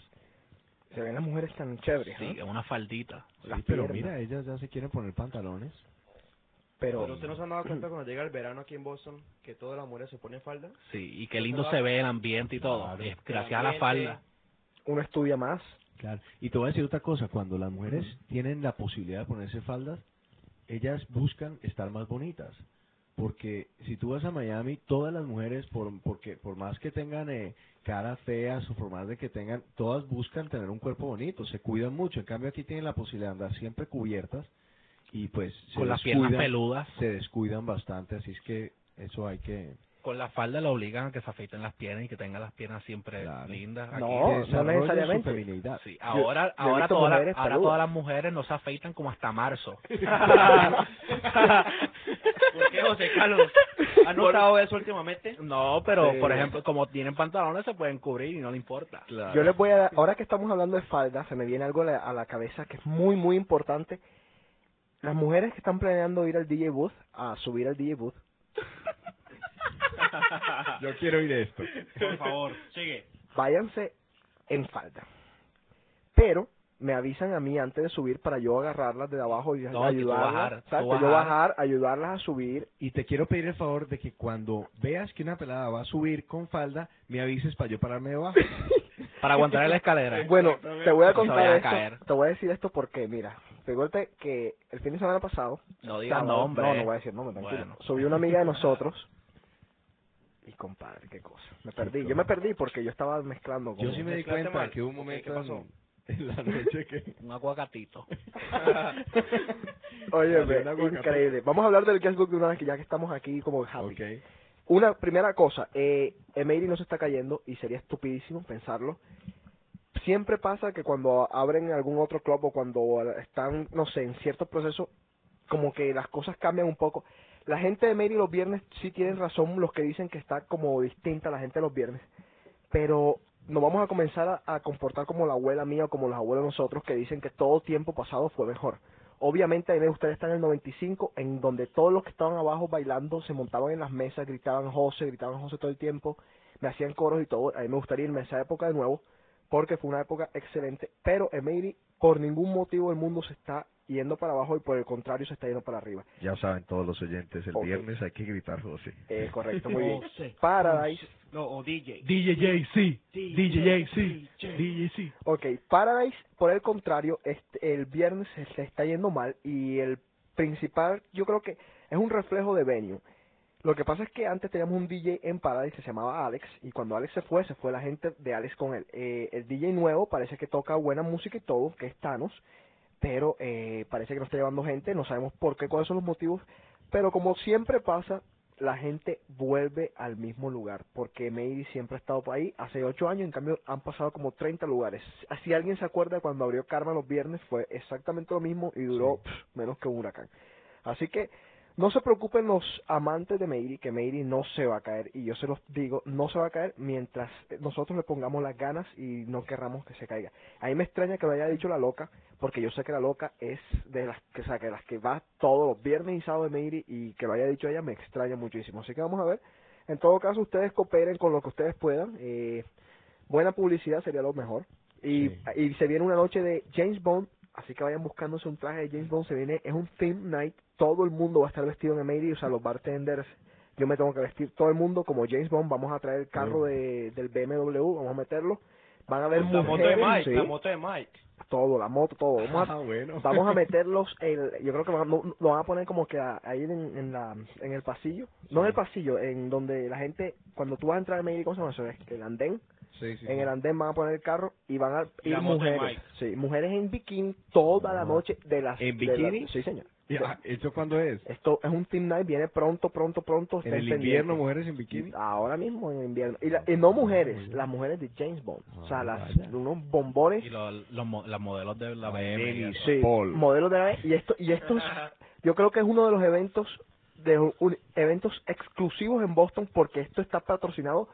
Se ven las mujeres tan chéveres, Sí, ¿no? una faldita. Las Sí, pero piernas. mira, ellas ya se quieren poner pantalones. Pero, Pero usted no se han dado cuenta cuando llega el verano aquí en Boston que todas las mujeres se ponen falda. Sí, y qué lindo se ve el ambiente y todo. Claro. Es gracias a la falda. uno estudia más. Claro. Y te voy a decir otra cosa, cuando las mujeres tienen la posibilidad de ponerse faldas, ellas buscan estar más bonitas. Porque si tú vas a Miami, todas las mujeres, por, porque, por más que tengan eh, caras feas o por más de que tengan, todas buscan tener un cuerpo bonito, se cuidan mucho. En cambio aquí tienen la posibilidad de andar siempre cubiertas y pues se Con las piernas peludas. se descuidan bastante, así es que eso hay que... Con la falda lo obligan a que se afeiten las piernas y que tengan las piernas siempre Claro. lindas. No, Aquí. no desarrollen necesariamente. su feminidad. Sí, ahora, yo ahora, todas las- mujeres ahora todas las mujeres no se afeitan como hasta marzo. [LAUGHS] [LAUGHS] ¿Por qué, José Carlos? ¿Has notado eso últimamente? No, pero Sí. por ejemplo, como tienen pantalones se pueden cubrir y no le importa. Yo les voy a dar, ahora que estamos hablando de falda, se me viene algo a la, a la cabeza que es muy, muy importante. Las mujeres que están planeando ir al DJ booth, a subir al DJ booth, [LAUGHS] Yo quiero oír esto. Por favor, sigue. váyanse en falda. Pero me avisan a mí antes de subir para yo agarrarlas de abajo y No, ayudarlas. bajar, bajar. yo bajar, ayudarlas a subir. Y te quiero pedir el favor de que cuando veas que una pelada va a subir con falda, me avises para yo pararme debajo. [LAUGHS] Para aguantar la escalera. Bueno, te voy a contar a esto, te voy a decir esto porque, mira, recuerde que el fin de semana pasado, No digas nombre. no, no voy a decir nombre, tranquilo, Bueno. subió una amiga de nosotros [LAUGHS] y compadre, qué cosa, me perdí, yo me perdí porque yo estaba mezclando con Yo sí me di cuenta mal. que hubo un momento ¿qué pasó? En, la noche que... [LAUGHS] Un aguacatito. [LAUGHS] Oye, una aguacate. increíble. Vamos a hablar del guestbook de una vez que ya que estamos aquí como happy. Ok. Una primera cosa, eh, Emery no se está cayendo y sería estupidísimo pensarlo. Siempre pasa que cuando abren algún otro club o cuando están, no sé, en cierto proceso, como que las cosas cambian un poco. La gente de Emery los viernes sí tienen razón los que dicen que está como distinta la gente los viernes, pero nos vamos a comenzar a, comportar como la abuela mía o como los abuelos nosotros que dicen que todo tiempo pasado fue mejor. Obviamente, a mí ustedes están en el 95, en donde todos los que estaban abajo bailando se montaban en las mesas, gritaban José, gritaban José todo el tiempo, me hacían coros y todo. A mí me gustaría irme a esa época de nuevo, porque fue una época excelente. Pero Emery, por ningún motivo del mundo, se está yendo para abajo y por el contrario se está yendo para arriba. Ya saben todos los oyentes, el viernes hay que gritar José. Eh, correcto, muy [LAUGHS] bien. José. Paradise, No, o DJ. DJ JC. DJ JC. DJ ok, Paradise, por el contrario, este, el viernes se, se está yendo mal y el principal, yo creo que es un reflejo de venue. Lo que pasa es que antes teníamos un DJ en Paradise que se llamaba Alex y cuando Alex se fue, se fue la gente de Alex con él. Eh, el DJ nuevo parece que toca buena música y todo, que es Thanos, pero eh, parece que no está llevando gente, no sabemos por qué, cuáles son los motivos, pero como siempre pasa, la gente vuelve al mismo lugar, porque Mayri siempre ha estado por ahí, hace ocho años, en cambio han pasado como 30 lugares. Si alguien se acuerda cuando abrió Karma los viernes, fue exactamente lo mismo y duró pff, menos que un huracán. Así que no se preocupen los amantes de Meiri, que Meiri no se va a caer, y yo se los digo, no se va a caer mientras nosotros le pongamos las ganas y no querramos que se caiga. A mí me extraña que lo haya dicho la loca, porque yo sé que la loca es de las que, o sea, que las que va todos los viernes y sábados de Meiri, y que lo haya dicho ella me extraña muchísimo. Así que vamos a ver. En todo caso, ustedes cooperen con lo que ustedes puedan. Eh, buena publicidad sería lo mejor. Y, y se viene una noche de James Bond, así que vayan buscándose un traje de James Bond. Se viene, es un theme night. Todo el mundo va a estar vestido en Mayri, o sea, los bartenders. Yo me tengo que vestir todo el mundo como James Bond. Vamos a traer el carro de, del BMW, vamos a meterlo. Van a haber La moto mujeres, de Mike, sí, la moto de Mike. todo, la moto, todo. Vamos a, Ah, bueno. vamos a [LAUGHS] meterlos, el, yo creo que van- lo, lo van a poner como que a- ahí en, en, la, en el pasillo. No en el pasillo, en donde la gente, cuando tú vas a entrar en Mayri, ¿cómo se llama eso? Es El andén. Sí, sí, En sí. el andén van a poner el carro y van a ir moto mujeres. Sí, mujeres en bikini toda la noche de las... ¿En de la- bikini? sí, señor. Y, ah, ¿Eso cuándo es? Esto es un team night, viene pronto, pronto, pronto. ¿En invierno mujeres en bikini? Ahora mismo en invierno. Y, la- y no mujeres, las mujeres de James Bond. o sea, Ah, las, vaya. unos bombones. Y los, los, mo- las modelos de la BM. Sí, Paul. modelos de la vez. Y esto, y esto es, [LAUGHS] yo creo que es uno de los eventos, de un- un- eventos exclusivos en Boston porque esto está patrocinado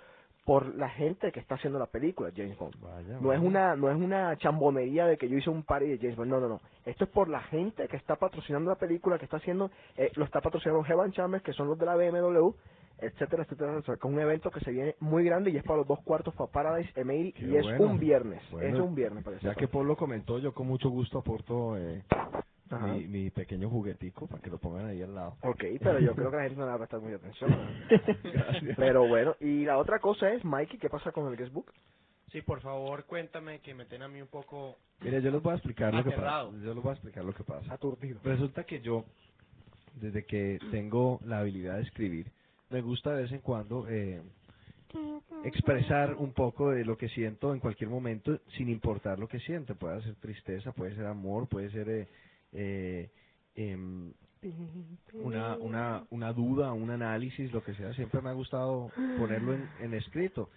por la gente que está haciendo la película James Bond. Vaya, No es una no es una chambonería de que yo hice un party de James Bond. No, no, no. Esto es por la gente que está patrocinando la película, que está haciendo, eh, lo está patrocinando Heaven Chambers, que son los de la BMW, etcétera, etcétera. Que es un evento que se viene muy grande y es para los dos cuartos para Paradise Emery Qué y es bueno. un viernes. Bueno, es un viernes, parece. Ya que Paul lo comentó, yo con mucho gusto aporto eh. Mi, mi pequeño juguetico para que lo pongan ahí al lado. Ok, pero yo creo que la gente no le va a prestar mucha atención. [LAUGHS] Gracias. Pero bueno, y la otra cosa es, Mikey, ¿qué pasa con el guestbook? Sí, por favor, cuéntame que me tiene a mí un poco... Mire, yo les voy a explicar lo que pasa. Yo les voy a explicar lo que pasa. Aturdido. Resulta que yo, desde que tengo la habilidad de escribir, me gusta de vez en cuando eh, expresar un poco de lo que siento en cualquier momento, sin importar lo que siento. Puede ser tristeza, puede ser amor, puede ser eh, eh, em, una, una, [LAUGHS] una duda, un análisis, lo que sea. Siempre me ha gustado ponerlo en, [LAUGHS] en escrito.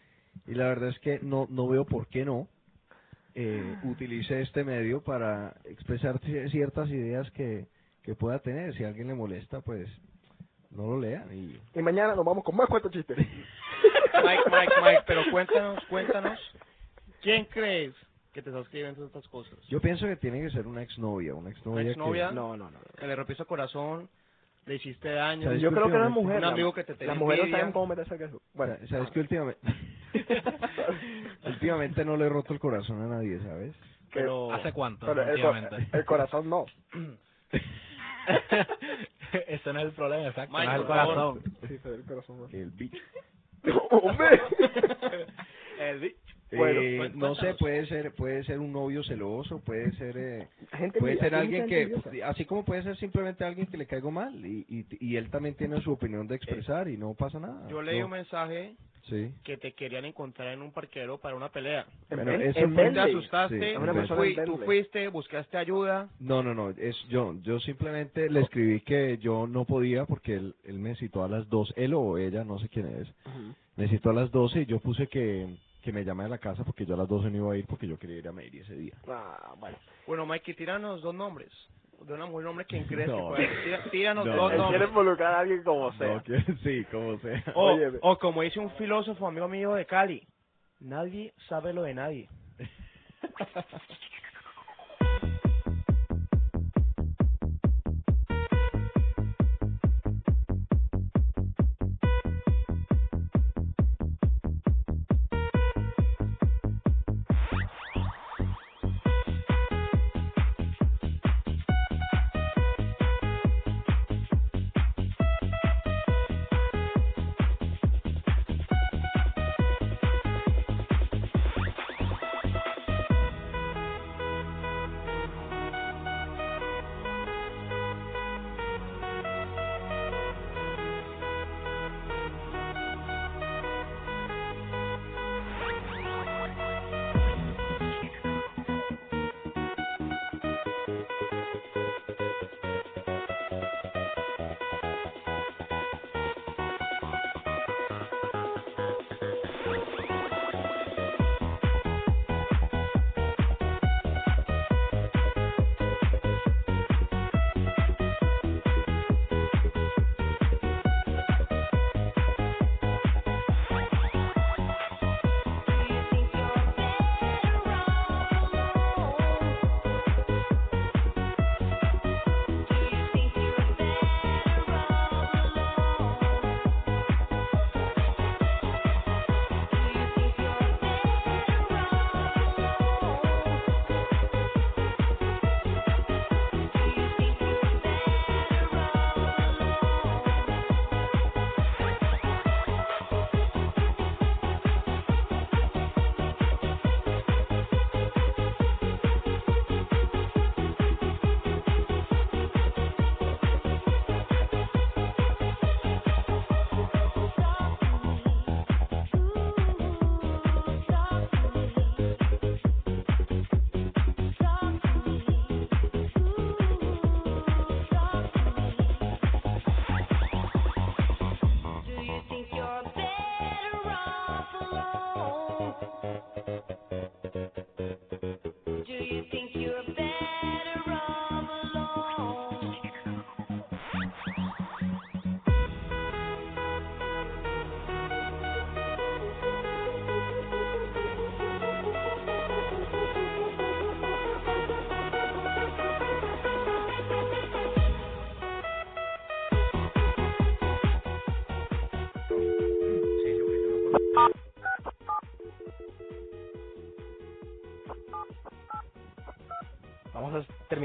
Y la verdad es que no, no veo por qué no eh, utilice este medio para expresar ci- ciertas ideas que, que pueda tener. Si a alguien le molesta, pues no lo lean. Y Y mañana nos vamos con más cuentos chistes. Mike, Mike, Mike, pero cuéntanos, cuéntanos, ¿quién crees que te está escribiendo estas cosas? yo pienso que tiene que ser una exnovia, una exnovia. ¿Una exnovia? que- No, no, no. Que le rompió su corazón, le hiciste daño. ¿Sabes Yo creo que era mujer. Un amigo que te tenía Las mujeres saben cómo meterse guestbook. Bueno, ¿Sabes que últimamente... [LAUGHS] últimamente no le he roto el corazón a nadie, ¿sabes? Pero... ¿Hace cuánto? pero el, el corazón no. [LAUGHS] Ese no es el problema, exacto. Mike, no es el corazón. Sí, el corazón no. El bicho. [LAUGHS] ¡Hombre! El di- Bueno, Eh, pues, no sé, puede ser, puede ser un novio celoso, puede ser, eh, Gente puede ser alguien que, envidiosa. así como puede ser simplemente alguien que le caigo mal y, y, y él también tiene su opinión de expresar y no pasa nada. Yo leí No, un mensaje Sí. que te querían encontrar en un parquero para una pelea. En Bueno, eso en Te asustaste, Sí, una fui- tú fuiste, buscaste ayuda. No, no, no, es yo, yo simplemente le escribí que yo no podía porque él, él me citó a las dos, él o ella, no sé quién es, Ujú. me citó a las 12 y yo puse que, que me llame a la casa porque yo a las 12 no iba a ir porque yo quería ir a Mary ese día. Ah, bueno. Bueno, Mikey, tíranos dos nombres. De una mujer, nombre que crees [LAUGHS] No. que puede. Tira- tíranos No. dos Él quiere nombres. involucrar a alguien como sea. No, que, sí, como sea. O, o como dice un filósofo amigo mío de Cali, nadie sabe lo de nadie. [LAUGHS]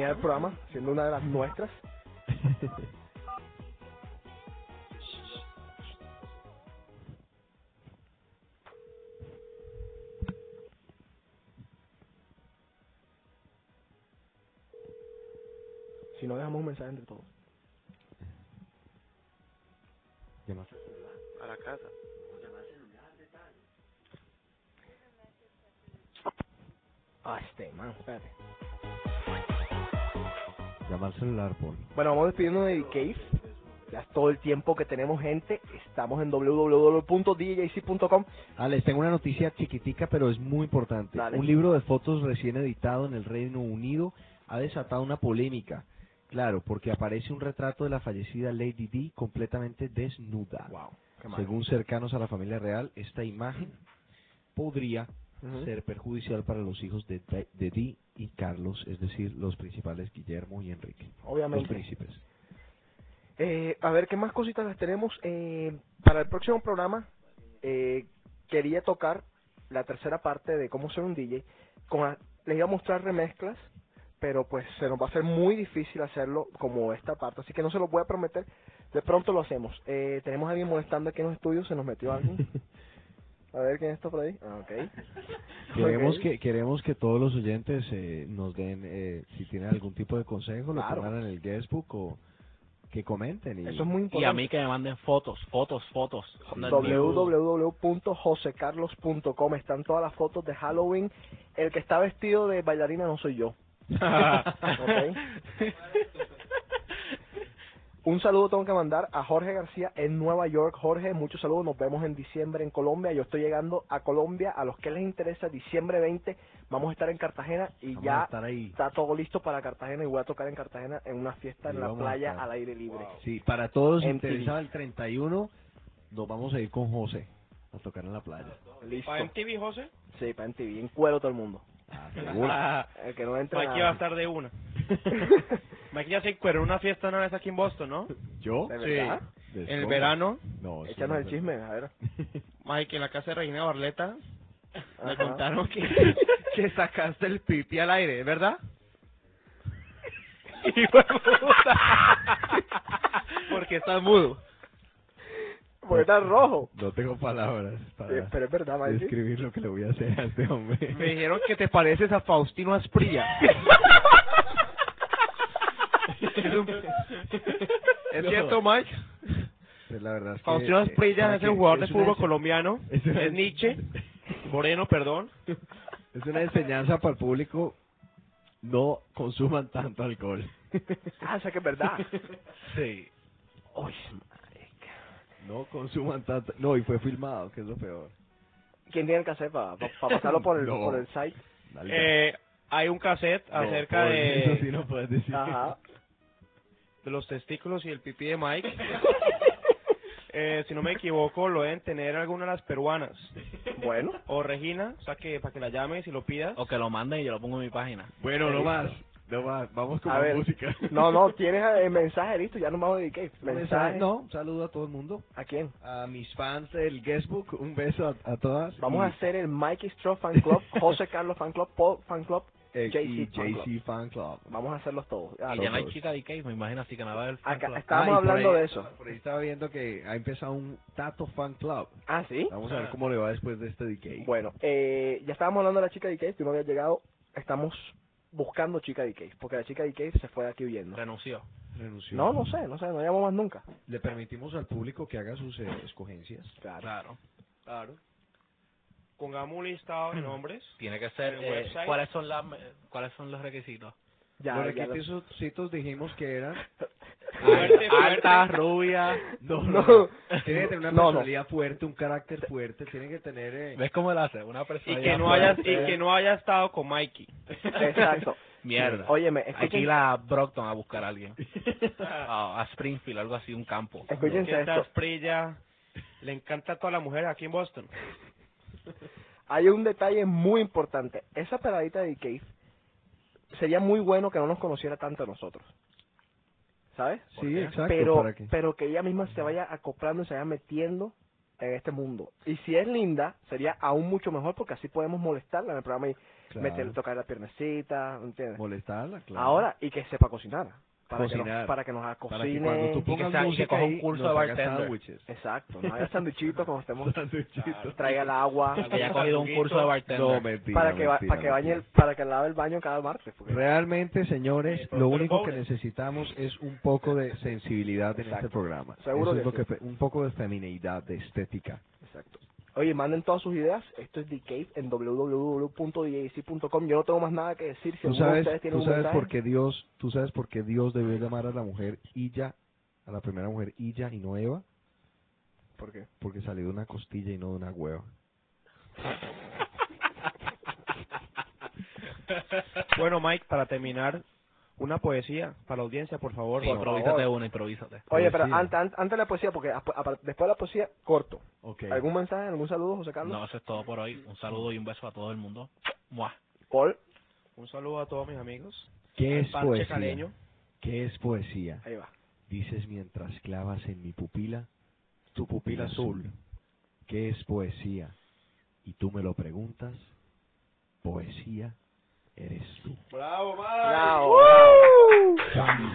a terminar el programa siendo una de las nuestras. [LAUGHS] Bueno, vamos despidiendo de Cave. Ya es todo el tiempo que tenemos, gente. Estamos en www.djc.com. Ah, les tengo una noticia chiquitica, pero es muy importante. Dale. Un libro de fotos recién editado en el Reino Unido ha desatado una polémica. Claro, porque aparece un retrato de la fallecida Lady Di completamente desnuda. Wow. Según cercanos a la familia real, esta imagen podría Ser perjudicial para los hijos de, de Di y Carlos, es decir, los principales Guillermo y Enrique. Obviamente. Los príncipes. Eh, a ver, ¿qué más cositas las tenemos? Eh, para el próximo programa, eh, quería tocar la tercera parte de cómo ser un DJ. Con la- les iba a mostrar remezclas, pero pues se nos va a hacer muy difícil hacerlo como esta parte, así que no se lo voy a prometer. De pronto lo hacemos. Eh, tenemos a alguien molestando aquí en los estudios, se nos metió alguien. [LAUGHS] A ver quién está por ahí. Ah, ok. [LAUGHS] Queremos Ok. que queremos que todos los oyentes eh, nos den, eh, si tienen algún tipo de consejo, lo Claro. pongan en el guestbook o que comenten. Y, Eso es muy Y importante. a mí que me manden fotos, fotos, fotos. Www.josecarlos.com están todas las fotos de Halloween. El que está vestido de bailarina no soy yo. [LAUGHS] Ok. [LAUGHS] Un saludo tengo que mandar a Jorge García en Nueva York. Jorge, muchos saludos. Nos vemos en diciembre en Colombia. Yo estoy llegando a Colombia. A los que les interesa, diciembre 20 vamos a estar en Cartagena y Vamos ya estar ahí. está todo listo para Cartagena y voy a tocar en Cartagena en una fiesta en la playa al aire libre. Sí, para todos interesados, el 31 nos vamos a ir con José a tocar en la playa. Listo. ¿Para MTV, José? Sí, para MTV. En cuero todo el mundo. Ah. [LAUGHS] El que no entre Mikey nada. va a estar de una. [LAUGHS] Mikey ya se encueró en una fiesta una vez aquí en Boston, ¿no? ¿Yo? ¿De Sí. verdad? ¿De En el verano, No, eso Échanos no el chisme, a ver. [LAUGHS] Mike, en la casa de Regina Barleta, me contaron que, que sacaste el pipi al aire, ¿verdad? De puta. Porque estás mudo. Porque está rojo. No tengo palabras Sí, para pero es verdad, Mikey. describir lo que le voy a hacer a este hombre. Me dijeron que te pareces a Faustino Asprilla. es, un- ¿Es No. cierto, Mike? Pues la verdad es que, Faustino eh, Asprilla para es el que- jugador de es una fútbol ense- colombiano. [LAUGHS] es una- Es Nietzsche. Moreno, perdón. Es una enseñanza para el público. No consuman tanto alcohol. Ah, o sea que es verdad. Sí. Uy. No consuman tanto. No, y fue filmado, que es lo peor. ¿Quién tiene el cassette para pasarlo por el, [LAUGHS] No. por el site? Eh, hay un cassette No, acerca de, Eso sí no puedes decir. Ajá. de los testículos y el pipí de Mike. [LAUGHS] Eh, si no me equivoco, lo deben tener algunas de las peruanas. Bueno, O Regina, o sea que para que la llames y lo pidas. O que lo manden y yo lo pongo en mi página. Bueno, no más. No más. Vamos con A la ver. música. no, no, [LAUGHS] tienes el mensaje listo, ya nos vamos a dedicar. Mensaje. No, un saludo a todo el mundo. ¿A quién? A mis fans del Guestbook, un beso a, a todas. Vamos y, a hacer el Mikey Straw Fan Club, [LAUGHS] José Carlos Fan Club, Paul Fan Club, eh, JC y Fan Club. JC Fan Club. Vamos a hacerlos todos. Ah, y ya no hay chica de Cave, me imagino así que nada del fan Acá, club. estábamos Ah, hablando ahí- de eso. Por ahí estaba viendo que ha empezado un Tato Fan Club. Ah, ¿sí? Vamos a ver cómo le va después de este decay. Bueno, eh, ya estábamos hablando de la chica de Cave, tú no habías llegado. Estamos buscando chica de Cave, porque la chica de Cave se fue de aquí huyendo. Renunció. Renunció. No, no sé, no sé, no llamó más nunca. Le permitimos al público que haga sus eh, escogencias. Claro. Claro. Claro. Pongamos un listado de nombres. Tiene que ser. ¿En el eh, website? ¿Cuáles son las cuáles son los requisitos? Ya, Los ya lo- requisitos dijimos que eran... [LAUGHS] Fuerte, Alta, fuerte. rubia. No, [LAUGHS] No. no. Tiene que tener una No, no. personalidad fuerte, un carácter fuerte. Tiene que tener... eh, ¿Ves cómo lo hace? Una persona. Y que no haya, y que no haya estado con Mikey. Exacto. [LAUGHS] Mierda. Óyeme, Hay que escuchen, ir a Brockton a buscar a alguien. A, a Springfield, algo así, un campo. escúchense esta esto. Le encanta a todas las mujeres aquí en Boston. Hay un detalle muy importante. Esa peladita de Cave sería muy bueno que no nos conociera tanto a nosotros. ¿Sabes? Sí, exacto. pero, ¿para qué? pero que ella misma se vaya acoplando y se vaya metiendo en este mundo. Y si es linda, sería aún mucho mejor porque así podemos molestarla en el programa y Claro. meterle, tocar la piernecita, ¿entiendes? Molestarla, claro. Ahora, y que sepa cocinar. Para que Cocinar. nos, para que nos Para que cocine. cuando tú Y que pongas sea- y que coja un curso nos de bartender. Exacto, no haya sanduichitos [LAUGHS] cuando estemos... Sándwichitos. Traiga el agua. Que haya cogido un curso de bartender. No, mentira, para que, mentira, para que bañe el, para que lave el baño cada martes. porque- Realmente, señores, lo único que necesitamos es un poco de sensibilidad en Exacto. este programa. Seguro Eso es que lo sí. que fe- un poco de femineidad, de estética. Exacto. Oye, manden todas sus ideas. Esto es The Cave en www.djc.com. Yo no tengo más nada que decir. Si Tú alguno de sabes, ustedes tiene tú un sabes por qué Dios, tú sabes por qué Dios debió llamar a la mujer Illa, a la primera mujer Illa y no Eva, ¿Por qué? porque salió de una costilla y no de una hueva. [LAUGHS] Bueno, Mike, para terminar, una poesía para la audiencia, por favor. Por improvísate favor. una, improvísate. Oye, pero antes, antes, antes de la poesía, porque después de la poesía, corto. Okay. ¿Algún mensaje, algún saludo, José Carlos? No, eso es todo por hoy. Un saludo y un beso a todo el mundo. Mua. Paul, Un saludo a todos mis amigos. ¿Qué es poesía? caleño. ¿Qué es poesía? ahí va. Dices mientras clavas en mi pupila tu pupila azul. ¿Qué es poesía? Y tú me lo preguntas. Poesía eres tú. Bravo, Mike. Bravo, bravo.